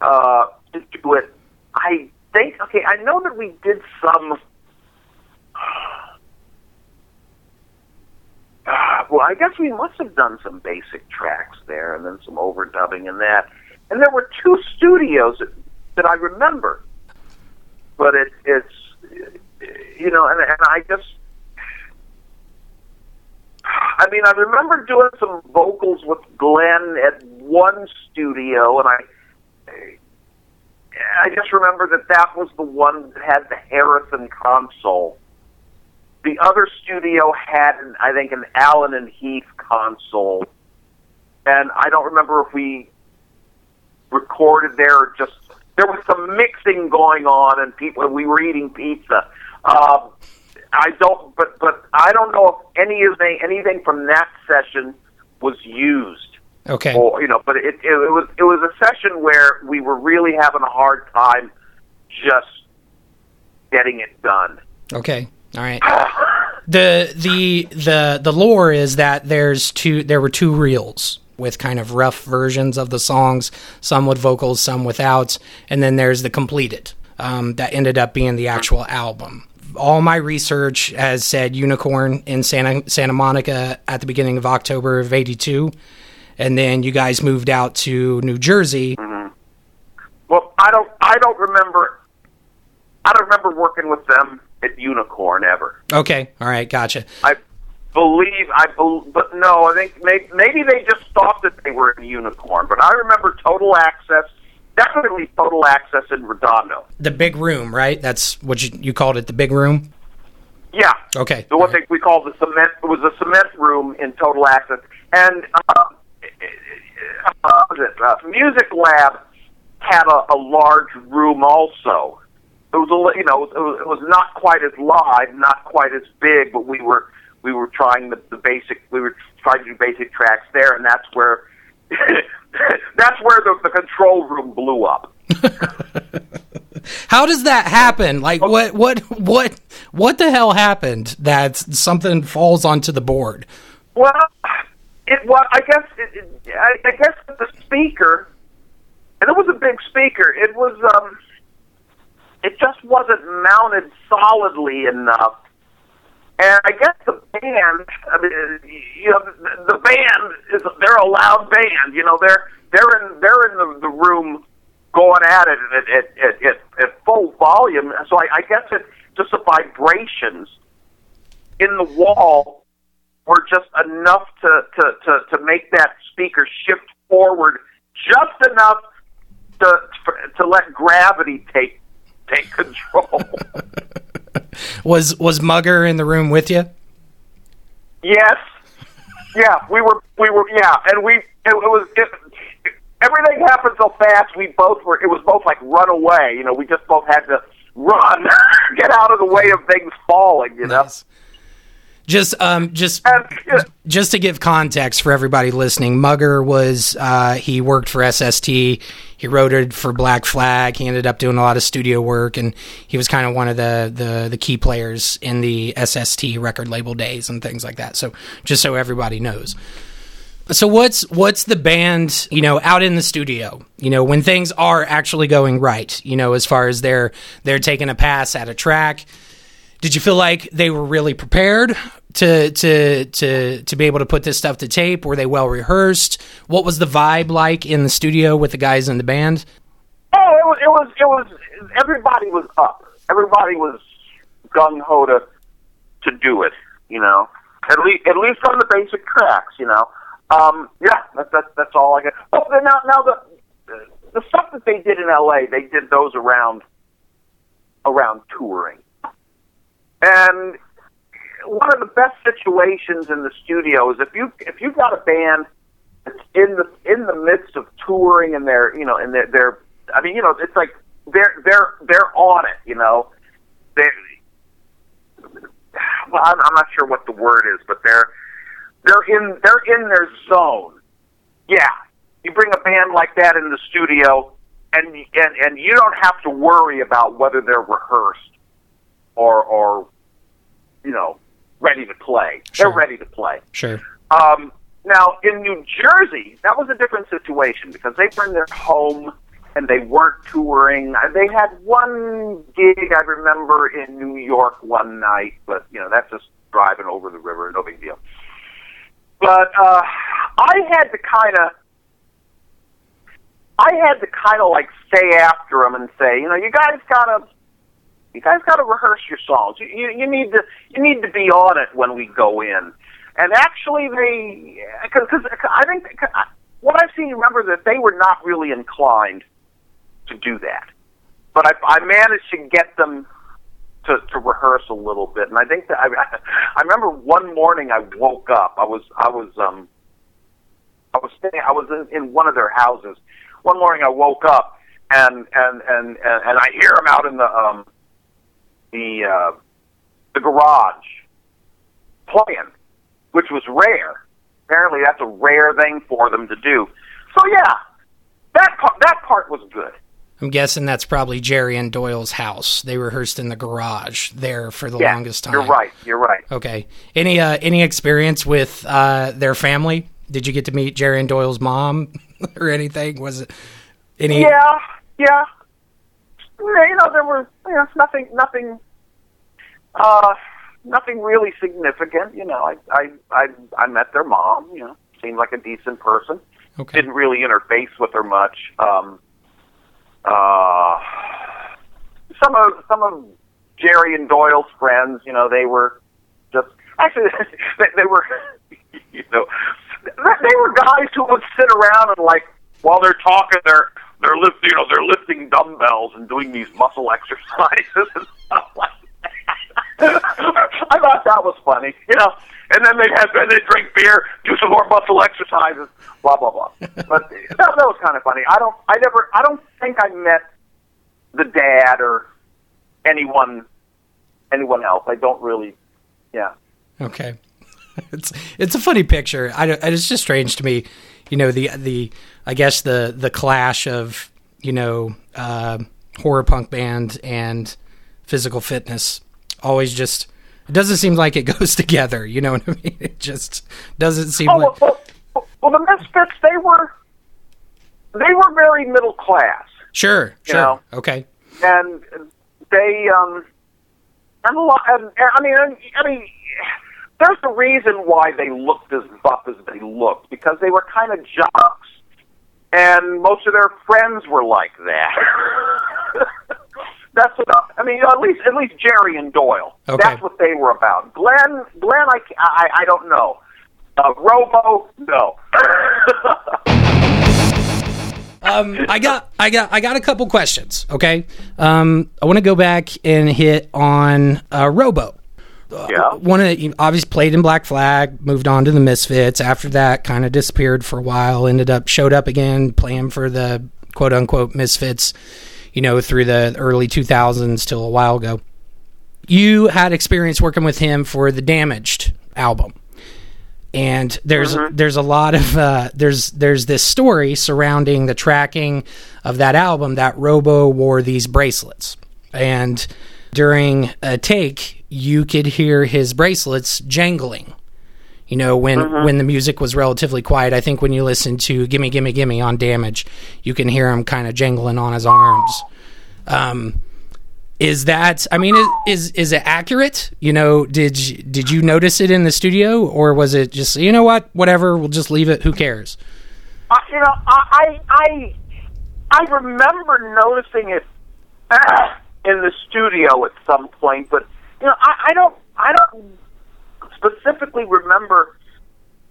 uh, to do it. I think okay. I know that we did some. well, I guess we must have done some basic tracks there, and then some overdubbing and that. And there were two studios that, that I remember, but it, it's you know, and, and I just. I mean, I remember doing some vocals with Glenn at one studio, and I I just remember that that was the one that had the Harrison console. The other studio had, I think, an Allen and Heath console, and I don't remember if we recorded there or just there was some mixing going on, and people we were eating pizza. Uh, I don't, but but I don't know if any of the, anything from that session was used
Okay.
or you know, but it, it it was it was a session where we were really having a hard time just getting it done.
Okay. All right. The the the the lore is that there's two there were two reels with kind of rough versions of the songs, some with vocals, some without, and then there's the completed um, that ended up being the actual album. All my research has said Unicorn in Santa Santa Monica at the beginning of October of '82, and then you guys moved out to New Jersey. Mm-hmm.
Well, I don't I don't remember I don't remember working with them at Unicorn ever.
Okay, all right, gotcha.
I believe I bel but no, I think maybe, maybe they just thought that they were in Unicorn. But I remember Total Access, definitely Total Access in Redondo.
The big room, right? That's what you, you called it, the big room.
Yeah.
Okay.
The one thing we called the cement it was a cement room in Total Access, and uh, uh, it? Uh, Music Lab had a, a large room also. It was a you know it was, it was not quite as live, not quite as big, but we were we were trying the, the basic we were trying to do basic tracks there, and that's where that's where the, the control room blew up.
How does that happen? Like what what what what the hell happened that something falls onto the board?
Well, it was. I guess. It, it, I, I guess the speaker, and it was a big speaker. It was. um It just wasn't mounted solidly enough. And I guess the band. I mean, you know, the, band is. They're a loud band. You know, they're they're in they're in the, the room going at it at at, at, at, at full volume. So I, I guess it just the vibrations in the wall were just enough to, to, to, to make that speaker shift forward just enough to to let gravity take take control.
Was was Mugger in the room with you?
yes, yeah, we were we were yeah, and we it, it was it, everything happened so fast. We both were it was both like run away. You know, we just both had to run, get out of the way of things falling. You know.
Nice. Just um just
And, yeah,
just to give context for everybody listening, Mugger was uh, he worked for SST. He wrote it for Black Flag. He ended up doing a lot of studio work, and he was kind of one of the, the the key players in the SST record label days and things like that. So just so everybody knows. So what's what's the band, you know, out in the studio, you know, when things are actually going right, you know, as far as they're they're taking a pass at a track. Did you feel like they were really prepared to to to to be able to put this stuff to tape? Were they well rehearsed? What was the vibe like in the studio with the guys in the band?
Oh, it was, it was, it was, everybody was up. Everybody was gung ho to, to do it, you know. At least, at least on the basic tracks, you know. Um, yeah, that's, that's, that's all I got. Oh, now, now the, the stuff that they did in LA, they did those around, around touring. And one of the best situations in the studio is if you, if you've got a band it's in the in the midst of touring and they're you know and they're, they're I mean you know it's like they're they're they're on it you know? They well I'm, I'm not sure what the word is but they're they're in they're in their zone. Yeah. You bring a band like that in the studio and and and you don't have to worry about whether they're rehearsed or or you know ready to play
Sure.
they're ready to play
Sure.
um, now in New Jersey, that was a different situation because they in their home and they weren't touring. Uh, They had one gig I remember in New York one night, but you know that's just driving over the river, no big deal. But uh, I had to kind of, I had to kind of like stay after them and say, you know, you guys gotta, you guys gotta rehearse your songs. You, you, you need to, you need to be on it when we go in. And actually, they, because I think what I've seen, remember that they were not really inclined to do that. But I, I managed to get them to, to rehearse a little bit, and I think that I, I remember one morning I woke up. I was I was um I was staying, I was in, in one of their houses. One morning I woke up and and and and, and I hear them out in the um the uh, the garage playing, which was rare. Apparently, that's a rare thing for them to do. So yeah, that part that part was good.
I'm guessing that's probably Jerry and Doyle's house. They rehearsed in the garage there for the
Yeah,
longest time.
you're right. You're right.
Okay. Any uh, any experience with uh, their family? Did you get to meet Jerry and Doyle's mom or anything? Was it any?
Yeah, yeah. You know, there was you know nothing, nothing, uh, nothing really significant. You know, I, I, I, I met their mom. You know, seemed like a decent person.
Okay.
Didn't really interface with her much. Um, uh, some of some of Jerry and Doyle's friends, you know, they were just actually they, they were, you know, they were guys who would sit around and like while they're talking, they're they're lift, you know, they're lifting dumbbells and doing these muscle exercises and stuff like that. I thought that was funny, you know. And then they'd have then they'd drink beer, do some more muscle exercises, blah blah blah. But that, that was kind of funny. I don't, I never, I don't think I met the dad or anyone, anyone else. I don't really, yeah.
Okay. It's it's a funny picture. I it's just strange to me, you know the the I guess the the clash of you know uh, horror punk band and physical fitness always just it doesn't seem like it goes together. You know what I mean? It just doesn't seem
Oh
like
well, well, well, the Misfits they were, they were very middle class.
sure sure
know.
okay
and they um and a lot and, and I mean I mean there's a reason why they looked as buff as they looked because they were kind of jocks and most of their friends were like that. That's what I mean. At least, at least Jerry and Doyle.
Okay.
That's what they were about. Glenn, Glenn, I, I, I don't know. Uh, Robo, no.
um, I got, I got, I got a couple questions. Okay, um, I want to go back and hit on uh, Robo.
Yeah.
One of the, obviously played in Black Flag, moved on to the Misfits. After that, kind of disappeared for a while. Ended up showed up again, playing for the quote unquote Misfits. You know, through the early 2000s till a while ago. You had experience working with him for the Damaged album and there's there's a lot of uh, there's there's this story surrounding the tracking of that album that Robo wore these bracelets, and during a take you could hear his bracelets jangling. You know when when the music was relatively quiet. I think when you listen to "Gimme Gimme Gimme" on Damage, you can hear him kind of jangling on his arms. Um, is that I mean is, is is it accurate? You know, did you, did you notice it in the studio or was it just you know what, whatever, we'll just leave it, who cares?
Uh, you know, I, I, I remember noticing it uh, in the studio at some point, but you know, I, I don't, I don't specifically remember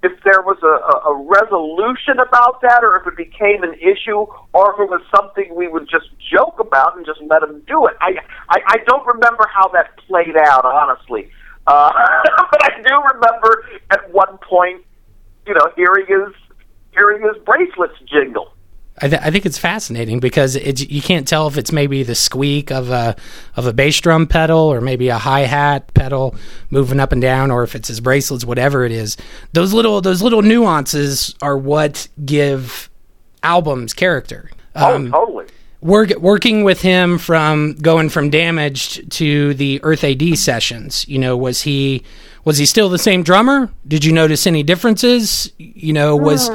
if there was a, a, resolution about that, or if it became an issue, or if it was something we would just joke about and just let him do it. I, I, I don't remember how that played out, honestly. Uh, but I do remember at one point, you know, hearing his hearing his bracelets jingle.
I, th- I think it's fascinating because it's, you can't tell if it's maybe the squeak of a of a bass drum pedal or maybe a hi hat pedal moving up and down, or if it's his bracelets, whatever it is. Those little those little nuances are what give albums character. Um,
oh, totally.
work, working with him from going from damaged to the Earth AD sessions. You know, was he was he still the same drummer? Did you notice any differences? You know, was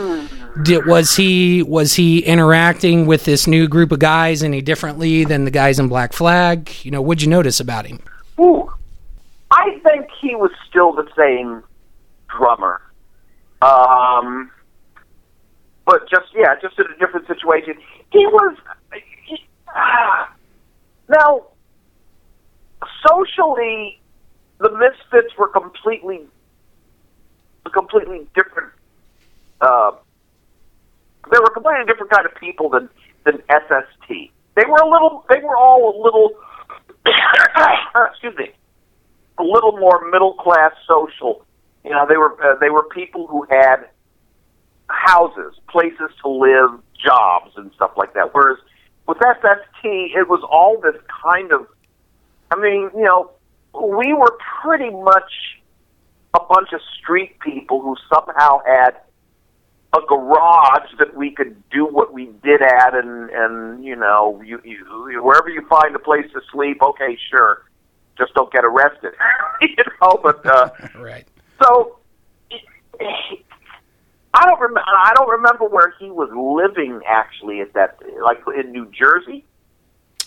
did, was he was he interacting with this new group of guys any differently than the guys in Black Flag? You know, what'd you notice about him?
Ooh, I think he was still the same drummer. Um, but just yeah, just in a different situation. He was he, ah, now socially, the Misfits were completely completely different. Uh, they were completely different kind of people than than SST. They were a little. They were all a little. excuse me. A little more middle class social. You know, they were uh, they were people who had houses, places to live, jobs, and stuff like that. Whereas with SST, it was all this kind of. I mean, you know, we were pretty much a bunch of street people who somehow had a garage that we could do what we did at, and and you know, you, you wherever you find a place to sleep, okay, sure, just don't get arrested, you know. But uh,
Right.
so I don't remember. I don't remember where he was living actually at that, like in New Jersey.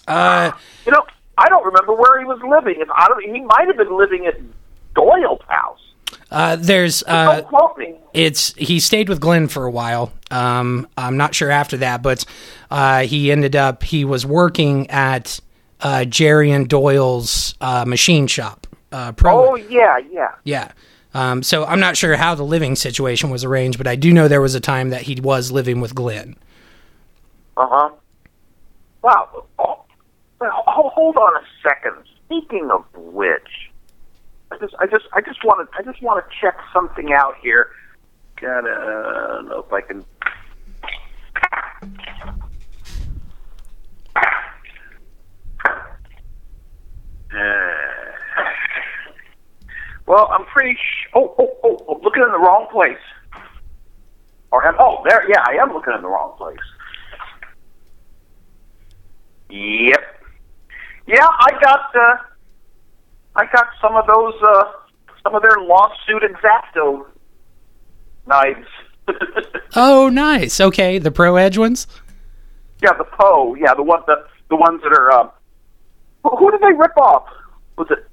Uh,
You know, I don't remember where he was living. If I don't, he might have been living at Doyle's house.
Uh, there's uh,
don't quote me.
it's he stayed with Glenn for a while. Um, I'm not sure after that, but uh, he ended up he was working at uh, Jerry and Doyle's uh, machine shop. Uh,
Oh yeah, yeah.
yeah. Um, so I'm not sure how the living situation was arranged, but I do know there was a time that he was living with Glenn.
Uh huh. Wow. Oh, hold on a second. Speaking of which, I just, I just, I just want to, I just want to check something out here. Gotta I don't know if I can. Uh, well, I'm pretty. Sh- oh, oh, oh, oh, looking in the wrong place. Or am, oh, there. Yeah, I am looking in the wrong place. Yep. Yeah, I got uh, I got some of those uh, some of their lawsuit exacto knives.
Oh, nice. Okay, the Pro Edge ones.
yeah, the Poe. Yeah, the one the the ones that are. Uh, who, who did they rip off? Was it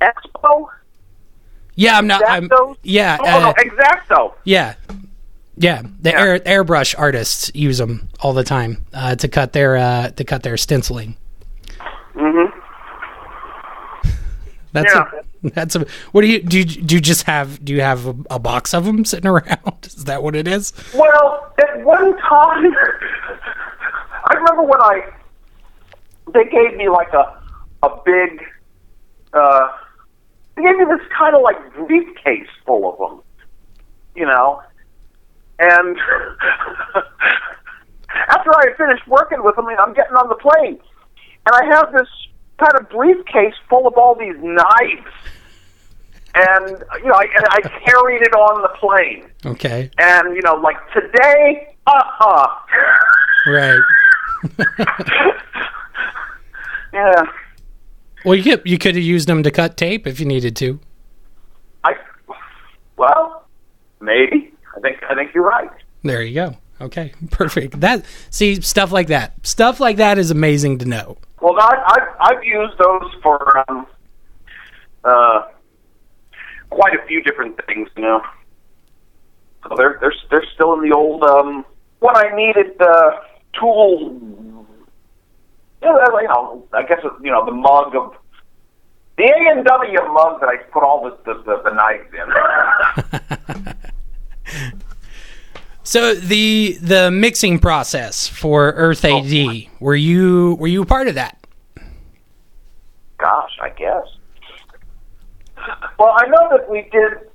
Expo?
Yeah, I'm not. I'm, yeah,
Oh, no,
uh,
Exacto.
yeah, yeah. The
Yeah.
air airbrush artists use them all the time uh, to cut their uh, to cut their stenciling.
Mm-hmm.
That's
Yeah.
a, that's a. What do you do? You, do you just have? Do you have a, a box of them sitting around? Is that what it is?
Well, at one time, I remember when I they gave me like a a big uh they gave me this kind of like briefcase full of them, you know, and after I had finished working with them, I'm getting on the plane, and I have this kind a briefcase full of all these knives. And you know, I, and I carried it on the plane
Okay,
and you know, like today, uh uh
right.
yeah.
Well, you could you could have used them to cut tape if you needed to.
I well, maybe. I think I think you're right.
There you go. Okay, perfect. That see stuff like that. Stuff like that is amazing to know.
Well, I, I've I've used those for um, uh, quite a few different things, you know. So they're they're they're still in the old um, when I needed uh, tool. You know, you know, I guess you know the mug of the A and W mug that I put all the the, the, the knives in.
So the the mixing process for Earth oh, AD, were you were you a part of that?
Gosh, I guess. Well, I know that we did.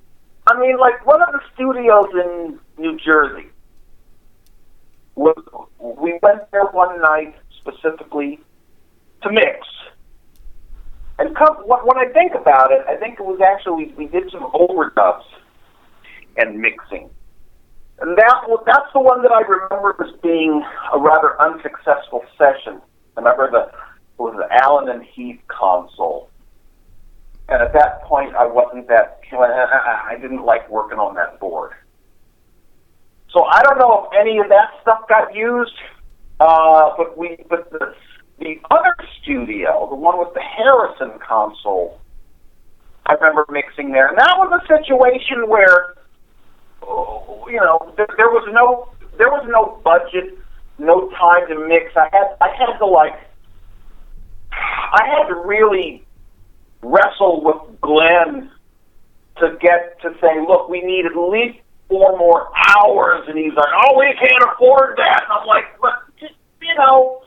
I mean, like one of the studios in New Jersey was we went there one night specifically to mix. And come, when when I think about it, I think it was actually we, we did some overdubs and mixing. And that that's the one that I remember as being a rather unsuccessful session. I remember the it was the Allen and Heath console. And at that point, I wasn't that. I didn't like working on that board. So I don't know if any of that stuff got used, uh, but we, but the the other studio, the one with the Harrison console, I remember mixing there, and that was a situation where, you know, there, there was no there was no budget, no time to mix. I had I had to like, I had to really wrestle with Glenn to get to say, look, we need at least four more hours, and he's like, oh, we can't afford that. And I'm like, but just, you know,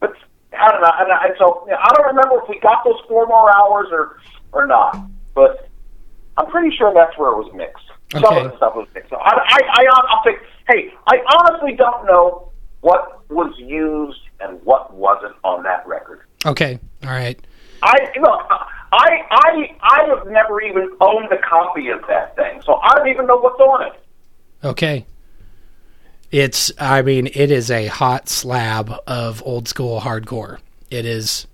but I don't know. And I, so you know, I don't remember if we got those four more hours or or not, pretty sure that's where it was mixed. Some of the stuff was mixed. So I, I, I, I'll say, hey, I honestly don't know what was used and what wasn't on that record.
Okay. All right.
I look, I I I have never even owned a copy of that thing, so I don't even know what's on it.
Okay. It's, I mean, it is a hot slab of old school hardcore. It is.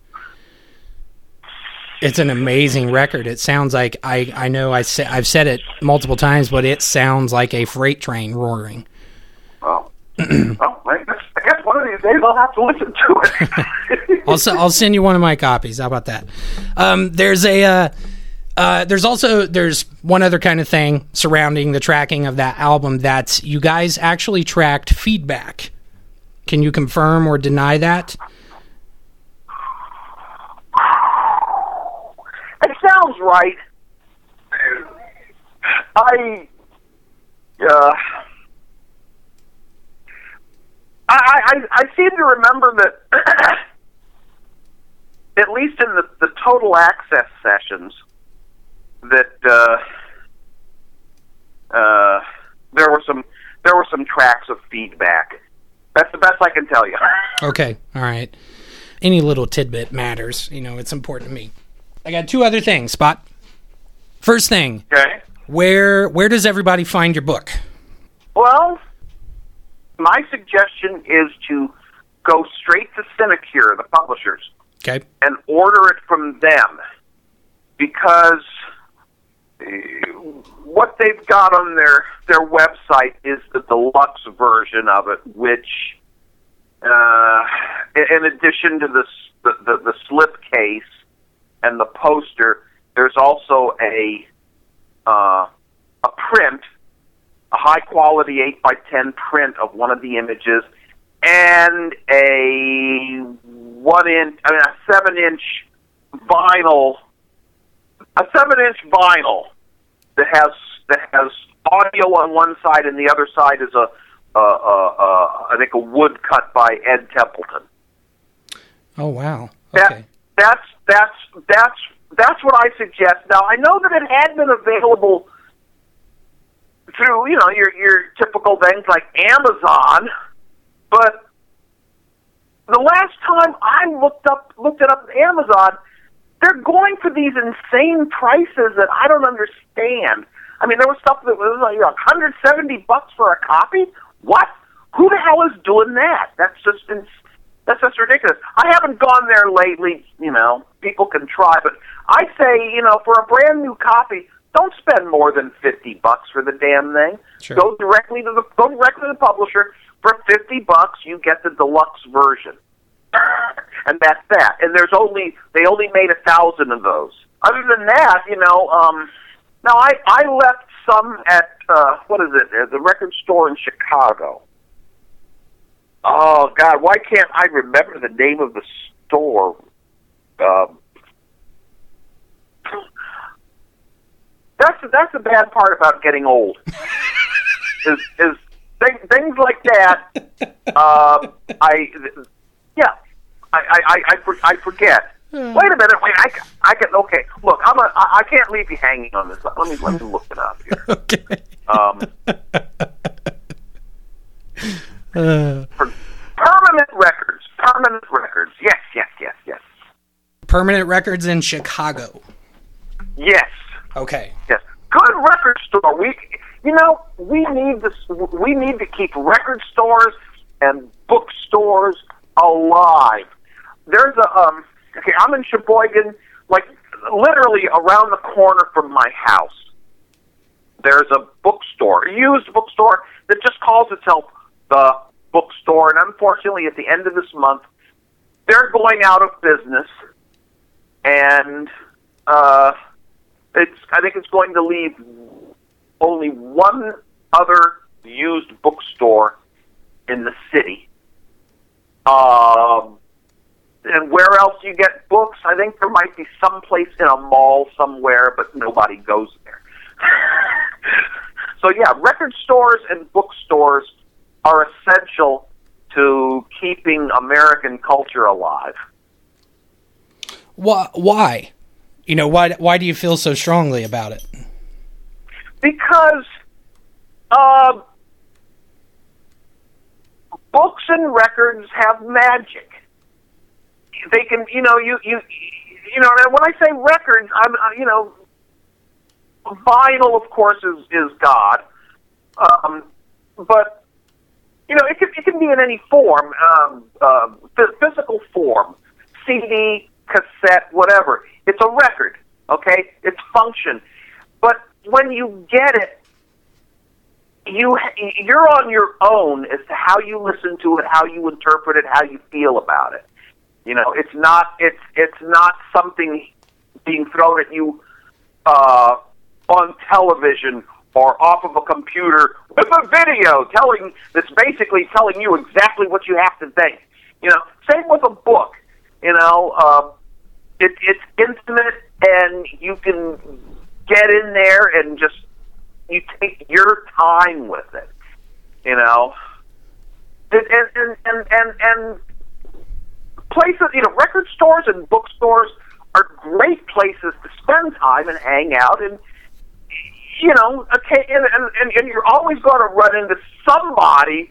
It's an amazing record. It sounds like I I know I say, I've said it multiple times, but it sounds like a freight train roaring.
Well, well, I guess, I guess one of these days I'll have to listen to it.
I'll s- I'll send you one of my copies. How about that? Um, there's a uh, uh, there's also there's one other kind of thing surrounding the tracking of that album that you guys actually tracked feedback. Can you confirm or deny that?
it sounds right. I, uh, I, I, I seem to remember that, at least in the, the total access sessions, that uh, uh, there were some there were some tracks of feedback. That's the best I can tell you.
Okay, all right. Any little tidbit matters. You know, it's important to me. I got two other things. Spot. First thing,
Okay.
where where does everybody find your book?
Well, my suggestion is to go straight to Sinecure, the publishers,
Okay.
and order it from them because uh, what they've got on their their website is the deluxe version of it, which, uh, in addition to the, the the the slip case and the poster, there's also a uh, a print a high quality 8 by 10 print of one of the images and a one inch I mean a seven inch vinyl a seven inch vinyl that has that has audio on one side and the other side is a uh, uh, uh, I think a wood cut by Ed Templeton.
Oh wow.
That,
Okay.
That's that's that's that's what I suggest. Now I know that it had been available through you know your your typical things like Amazon, but the last time I looked up looked it up on Amazon, they're going for these insane prices that I don't understand. I mean, there was stuff that was like 170 bucks for a copy. What? Who the hell is doing that? That's just ins- that's just ridiculous. I haven't gone there lately. You know, people can try, but I say, you know, for a brand new copy, don't spend more than 50 bucks for the damn thing.
Sure.
Go directly to the go directly to the publisher. For 50 bucks, you get the deluxe version and that's that. And there's only they only made a thousand of those. Other than that, you know, um, now I I left some at uh, what is it? The record store in Chicago. Oh God, why can't I remember the name of the store? Um, that's that's the bad part about getting old. is is thing, things like that. Um, I yeah, I I I, I, for, I forget. Wait a minute. Wait, I, I can. Okay, look, I'm a. I I can't leave you hanging on this. Let me let me look it up here.
Okay.
Um, For permanent records. Permanent records. Yes, yes, yes, yes.
Permanent Records in Chicago.
Yes.
Okay.
Yes. Good record store. We, you know, we need this. We need to keep record stores and bookstores alive. There's a um. Okay, I'm in Sheboygan, like literally around the corner from my house. There's a bookstore, a used bookstore that just calls itself the bookstore, and unfortunately, at the end of this month, they're going out of business, and uh, it's I think it's going to leave only one other used bookstore in the city. Um, and where else do you get books? I think there might be some place in a mall somewhere, but nobody goes there. so yeah, record stores and bookstores are essential to keeping American culture alive.
Why? Why? You know why? Why do you feel so strongly about it?
because uh, books and records have magic. They can, you know, you you you know, and when I say records, I'm uh, you know, vinyl, of course, is is God, um, but you know, it can it can be in any form, um, uh, physical form, CD, cassette, whatever. It's a record, okay? It's function, but when you get it, you you're on your own as to how you listen to it, how you interpret it, how you feel about it. You know, it's not it's it's not something being thrown at you uh, on television or off of a computer with a video telling that's basically telling you exactly what you have to think. You know, same with a book. You know, uh, it, it's intimate and you can get in there and just you take your time with it. You know, and and and and, and places, you know, record stores and bookstores are great places to spend time and hang out and you know, and and, and you're always going to run into somebody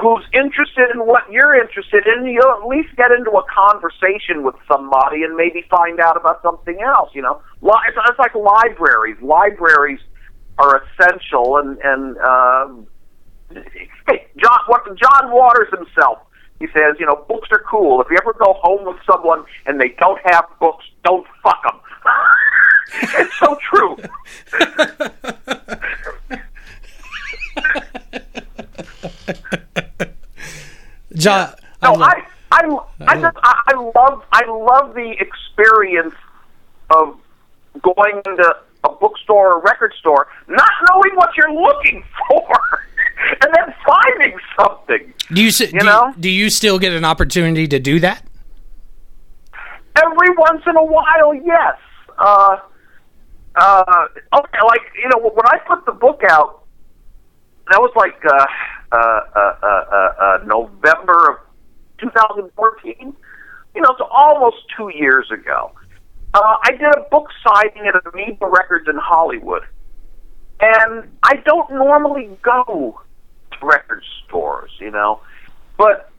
who's interested in what you're interested in. You'll at least get into a conversation with somebody and maybe find out about something else. You know, it's, it's like libraries. Libraries are essential, and and um, hey, John, what John Waters himself. He says, you know, books are cool. If you ever go home with someone and they don't have books, don't fuck them. it's so true.
John,
no, I, I, I just, I, I love, I love the experience of going into a bookstore or record store, not knowing what you're looking for, and then finding something.
Do you, you
you
do,
know?
do you still get an opportunity to do that?
Every once in a while, yes. Uh, uh, okay, like you know, when I put the book out, that was like uh, uh, uh, uh, uh, uh, November of 2014. You know, it's almost two years ago. Uh, I did a book signing at Amoeba Records in Hollywood, and I don't normally go to record stores, you know, but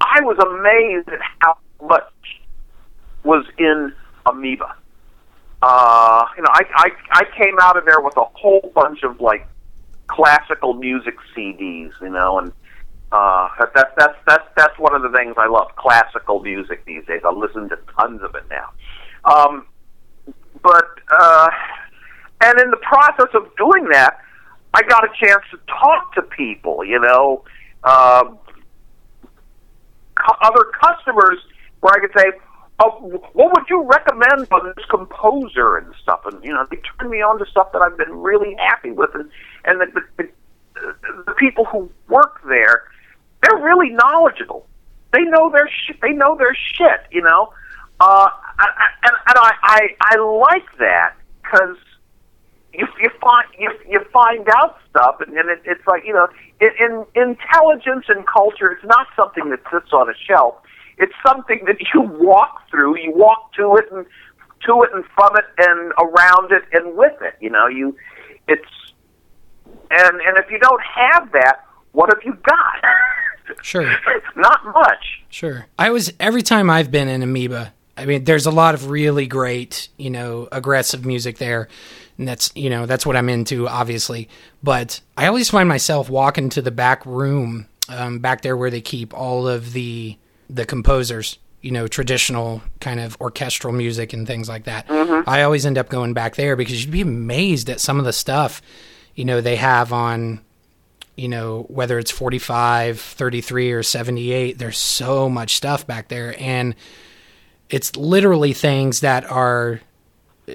I was amazed at how much was in Amoeba. Uh, you know, I, I I came out of there with a whole bunch of like classical music CDs, you know, and uh, that's that's that's that's one of the things I love classical music these days. I listen to tons of it now. Um, but uh, and in the process of doing that, I got a chance to talk to people, you know, uh, other customers where I could say, oh, what would you recommend on this composer and stuff? And you know, they turned me on to stuff that I've been really happy with, and and the, the, the, the people who work there, they're really knowledgeable. They know their shit. They know their shit. You know, uh, I, I, and, and I, I I like that because you you find you you find out stuff, and, and it, it's like you know, in, in intelligence and culture, it's not something that sits on a shelf. It's something that you walk through. You walk to it and to it and from it and around it and with it. You know, you it's and and if you don't have that, what have you got?
Sure.
Not much.
Sure. I was every time I've been in Amoeba. I mean, there's a lot of really great, you know, aggressive music there, and that's you know that's what I'm into, obviously. But I always find myself walking to the back room, um, back there where they keep all of the the composers, you know, traditional kind of orchestral music and things like that. Mm-hmm. I always end up going back there because you'd be amazed at some of the stuff, you know, they have on you know, whether it's 45, 33, or 78, there's so much stuff back there. And it's literally things that are,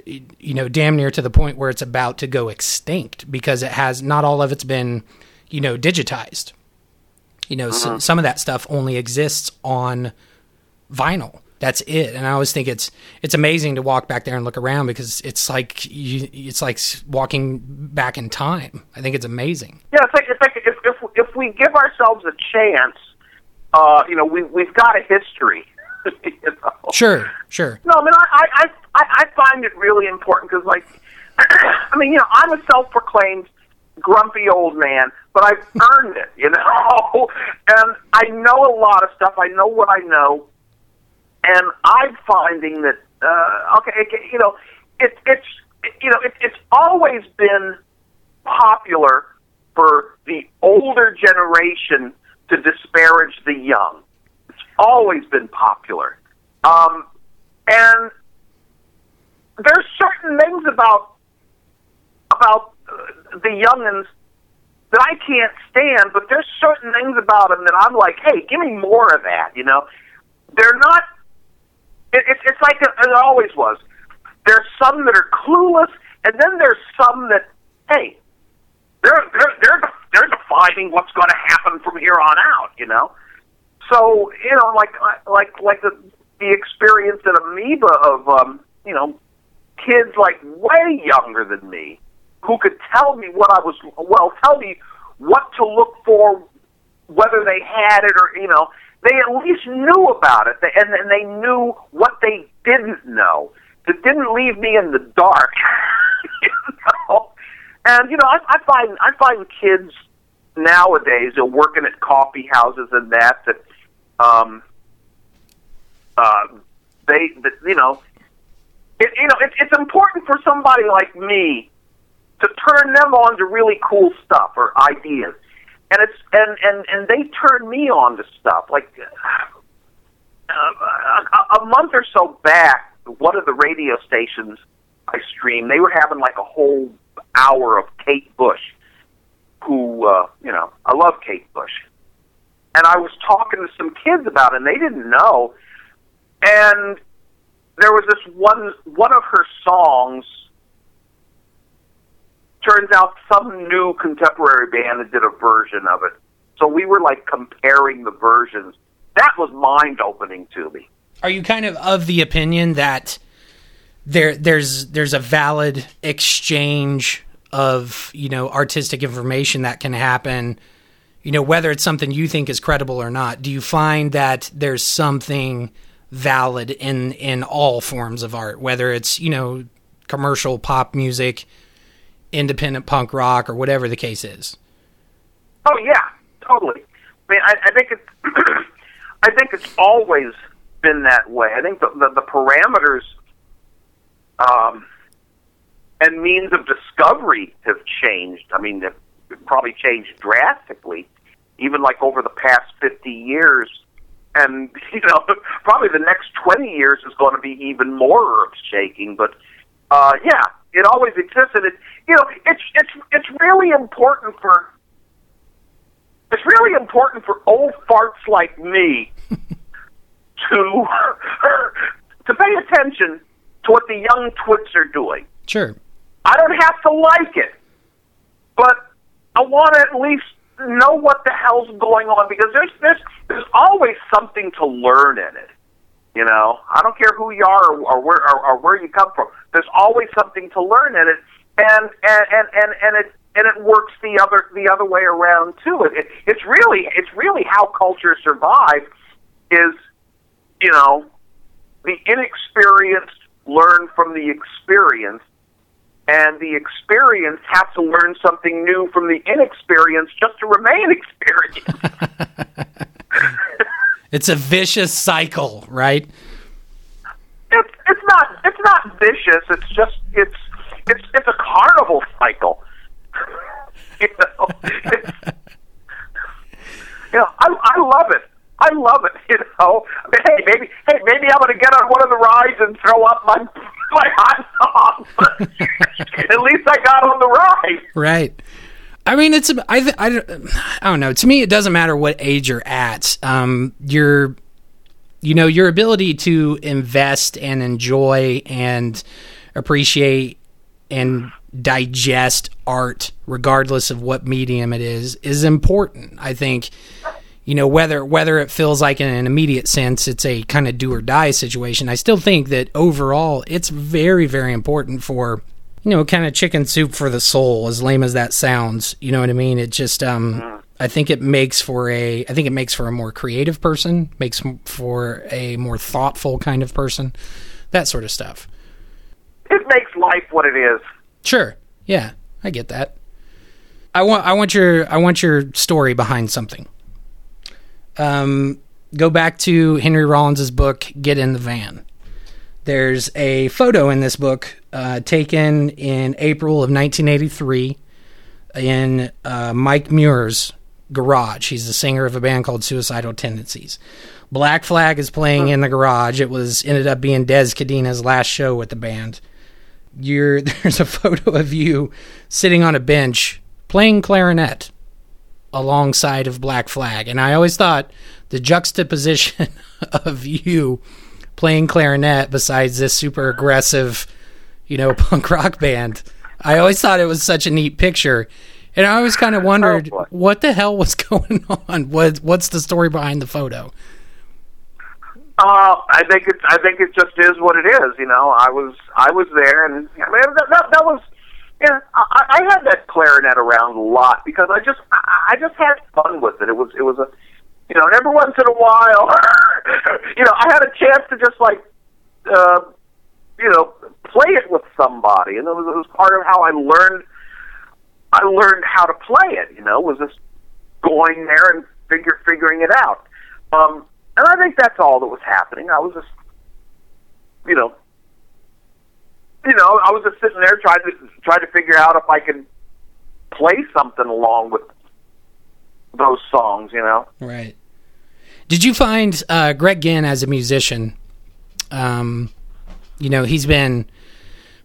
you know, damn near to the point where it's about to go extinct because it has not all of it's been, you know, digitized. You know, so, some of that stuff only exists on vinyl. That's it. And I always think it's it's amazing to walk back there and look around because it's like you, it's like walking back in time. I think it's amazing.
Yeah, it's like it's like if if, if we give ourselves a chance, uh, you know, we we've got a history. you know?
Sure, sure.
No, I mean, I I I, I find it really important because, like, I mean, you know, I'm a self-proclaimed grumpy old man, but I've earned it, you know, and I know a lot of stuff. I know what I know, and I'm finding that uh, okay, it, you know, it, it's you know, it, it's always been popular for the older generation to disparage the young. It's always been popular, um, and there's certain things about about uh, the youngins that I can't stand, but there's certain things about them that I'm like, hey, give me more of that. You know, they're not. It, it's it's like it, it always was. There's some that are clueless, and then there's some that, hey, they're they're they're they're defining what's going to happen from here on out. You know, so you know, like like like the the experience at Amoeba of um, you know kids like way younger than me who could tell me what I was well, tell me what to look for, whether they had it or you know, they at least knew about it, and and they knew what they didn't know. That didn't leave me in the dark. you know, and you know, I, I find I find kids nowadays are working at coffee houses and that that um uh they that you know it, you know it, it's important for somebody like me to turn them on to really cool stuff or ideas. And it's and and and they turn me on to stuff. Like uh, a, a month or so back one of the radio stations i streamed they were having like a whole hour of kate bush who uh you know i love kate bush. And i was talking to some kids about it and they didn't know. And there was this one one of her songs turns out some new contemporary band did a version of it. So we were like comparing the versions. That was mind opening to me.
Are you kind of of the opinion that there there's there's a valid exchange of you know artistic information that can happen? You know whether it's something you think is credible or not. Do you find that there's something valid in in all forms of art, whether it's you know commercial pop music, independent punk rock, or whatever the case is?
Oh yeah, totally. I mean, I, I think it's I think it's always been that way. I think the the, the parameters um, and means of discovery have changed. I mean, they've probably changed drastically, even like over the past fifty years. And you know, probably the next twenty years is going to be even more earth shaking. But uh, yeah, it always existed. It, you know, it's it's it's really important for it's really important for old farts like me to to pay attention to what the young twits are doing.
Sure.
I don't have to like it, but I want to at least know what the hell's going on because there's there's there's always something to learn in it. You know, I don't care who you are or, or where or, or where you come from. There's always something to learn in it, and and and and, and it and it works the other the other way around too. It, it it's really it's really how culture survive is you know the inexperienced learn from the experienced and the experienced have to learn something new from the inexperienced just to remain experienced.
It's a vicious cycle, right?
it's it's not it's not vicious. It's just it's it's it's a carnival cycle. you know, you know, I I love it. I love it. You know, I mean, hey, maybe hey, maybe I'm going to get on one of the rides and throw up my my hot dog. At least I got on the ride.
Right. I mean, it's I, I, I don't know. To me, it doesn't matter what age you're at. Um, your, you know, your ability to invest and enjoy and appreciate and digest art, regardless of what medium it is, is important. I think, you know, whether whether it feels like in an immediate sense it's a kind of do or die situation. I still think that overall it's very very important for you know, kind of chicken soup for the soul, as lame as that sounds. You know what I mean? It just, um, I think it makes for a, I think it makes for a more creative person, makes for a more thoughtful kind of person, that sort of stuff.
It makes life what it is.
Sure, yeah, I get that. I want, I want your, I want your story behind something. Um, go back to Henry Rollins's book, Get in the Van. There's a photo in this book uh, taken in April of 1983 in uh, Mike Muir's garage. He's the singer of a band called Suicidal Tendencies. Black Flag is playing in the garage. It was ended up being Dez Cadena's last show with the band. You're there's a photo of you sitting on a bench playing clarinet alongside of Black Flag, and I always thought the juxtaposition of you playing clarinet besides this super aggressive, you know, punk rock band. I always thought it was such a neat picture. And I always kind of wondered
boy.
what the hell was going on. What what's the story behind the photo?
Uh, I think it's. I think it just is what it is. You know, I was. I was there, and I mean, that, that, that was. Yeah, I, I had that clarinet around a lot because I just. I just had fun with it. It was. It was a. You know, and every once in a while, you know, I had a chance to just like, uh, you know, play it with somebody, and it was, it was part of how I learned. I learned how to play it. You know, was just going there and figure figuring it out. Um, and I think that's all that was happening. I was just, you know, you know, I was just sitting there trying to trying to figure out if I could play something along with those songs. You know,
Right. Did you find uh, Greg Ginn as a musician? Um, you know, he's been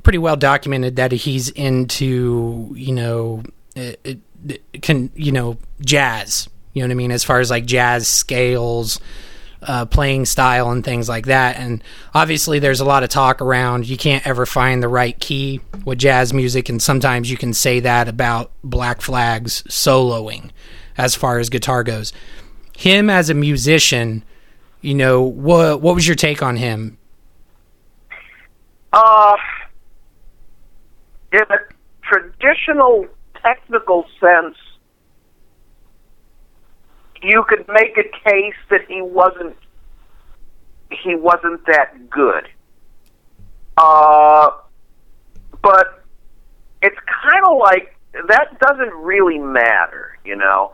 pretty well documented that he's into, you know, uh, uh, can you know jazz. You know what I mean, as far as like jazz scales, uh, playing style, and things like that. And obviously, there's a lot of talk around you can't ever find the right key with jazz music, and sometimes you can say that about Black Flag's soloing, as far as guitar goes him as a musician, you know, what what was your take on him?
uh, in a traditional technical sense, you could make a case that he wasn't he wasn't that good. Uh, but it's kind of like that doesn't really matter, you know.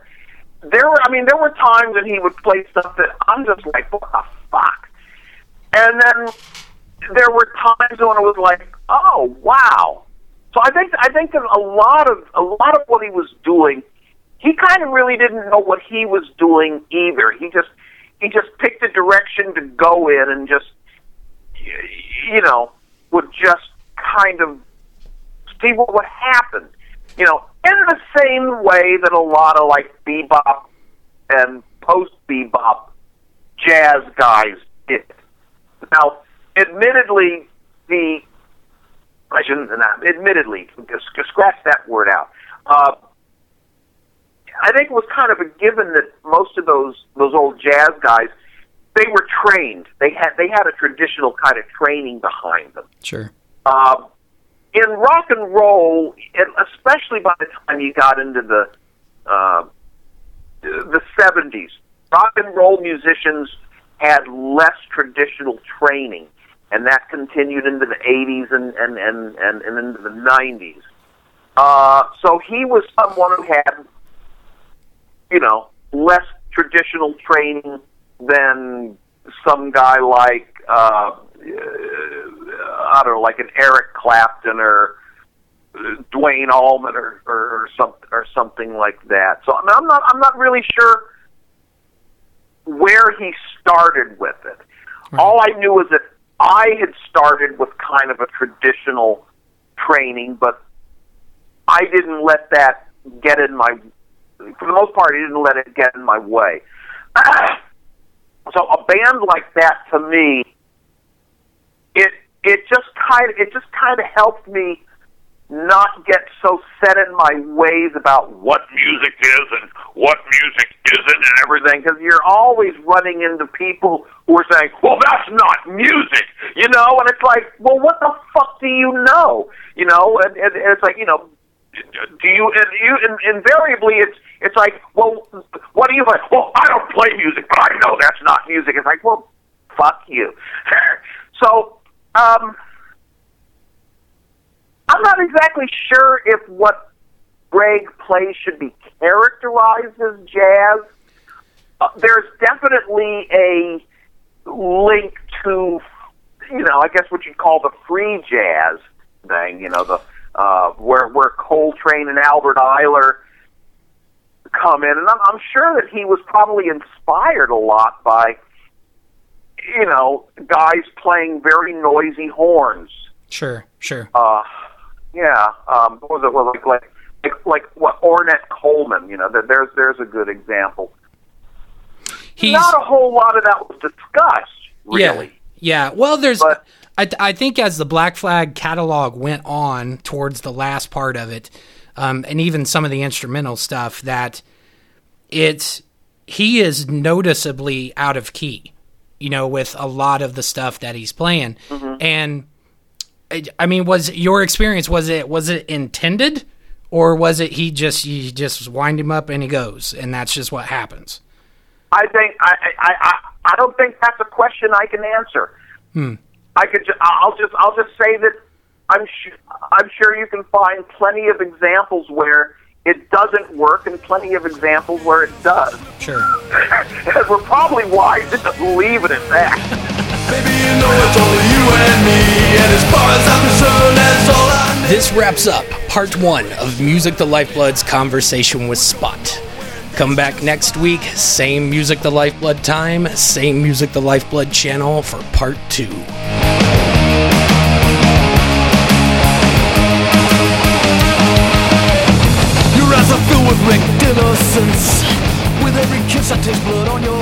There were, I mean, there were times when he would play stuff that I'm just like, what the fuck? And then there were times when it was like, oh wow. So I think I think that a lot of a lot of what he was doing, he kind of really didn't know what he was doing either. He just he just picked a direction to go in and just you know would just kind of see what would happen. You know, in the same way that a lot of like bebop and post bebop jazz guys did. Now, admittedly, the I shouldn't not admittedly just scratch that word out. Uh, I think it was kind of a given that most of those those old jazz guys they were trained. They had they had a traditional kind of training behind them.
Sure.
Uh, in rock and roll, especially by the time you got into the uh, the seventies, rock and roll musicians had less traditional training, and that continued into the 80s and and and and, and into the 90s. Uh, so he was someone who had, you know, less traditional training than some guy like uh, I don't know, like an Eric Clapton or Duane Allman or or, or some or something like that. So I mean, I'm not I'm not really sure where he started with it. Right. All I knew is that I had started with kind of a traditional training, but I didn't let that get in my. For the most part, I didn't let it get in my way. so a band like that, to me, it just kind of it just kind of helped me not get so set in my ways about what music is and what music isn't and everything because you're always running into people who are saying, "Well, that's not music," you know, and it's like, "Well, what the fuck do you know?" You know, and, and, and it's like, you know, do you and you and invariably it's it's like, "Well, what do you like?" Well, I don't play music, but I know that's not music. It's like, "Well, fuck you." so, um I'm not exactly sure if what Greg plays should be characterized as jazz. Uh, there's definitely a link to, you know, I guess what you'd call the free jazz thing. You know, the uh, where where Coltrane and Albert Ayler come in, and I'm, I'm sure that he was probably inspired a lot by, you know, guys playing very noisy horns.
Sure, sure.
Uh, yeah, um, what was it? Well, like like like, like what Ornette Coleman? You know, there's there's a good example. He's, Not a whole lot of that was discussed, really.
Yeah, yeah. Well, there's. But, I, I think as the Black Flag catalog went on towards the last part of it, um, and even some of the instrumental stuff, that it's he is noticeably out of key, you know, with a lot of the stuff that he's playing, mm-hmm. and I mean, was your experience was it was it intended, or was it he just you just wind him up and he goes, and that's just what happens?
I think I I I, I don't think that's a question I can answer.
Hmm.
I could just, I'll just I'll just say that I'm sure I'm sure you can find plenty of examples where it doesn't work and plenty of examples where it does.
Sure.
and we're probably wise to just leave it at that.
This wraps up part one of Music the Lifeblood's conversation with Spot. Come back next week, same Music the Lifeblood time, same Music the Lifeblood channel for part two. with innocence. With every kiss I taste blood on your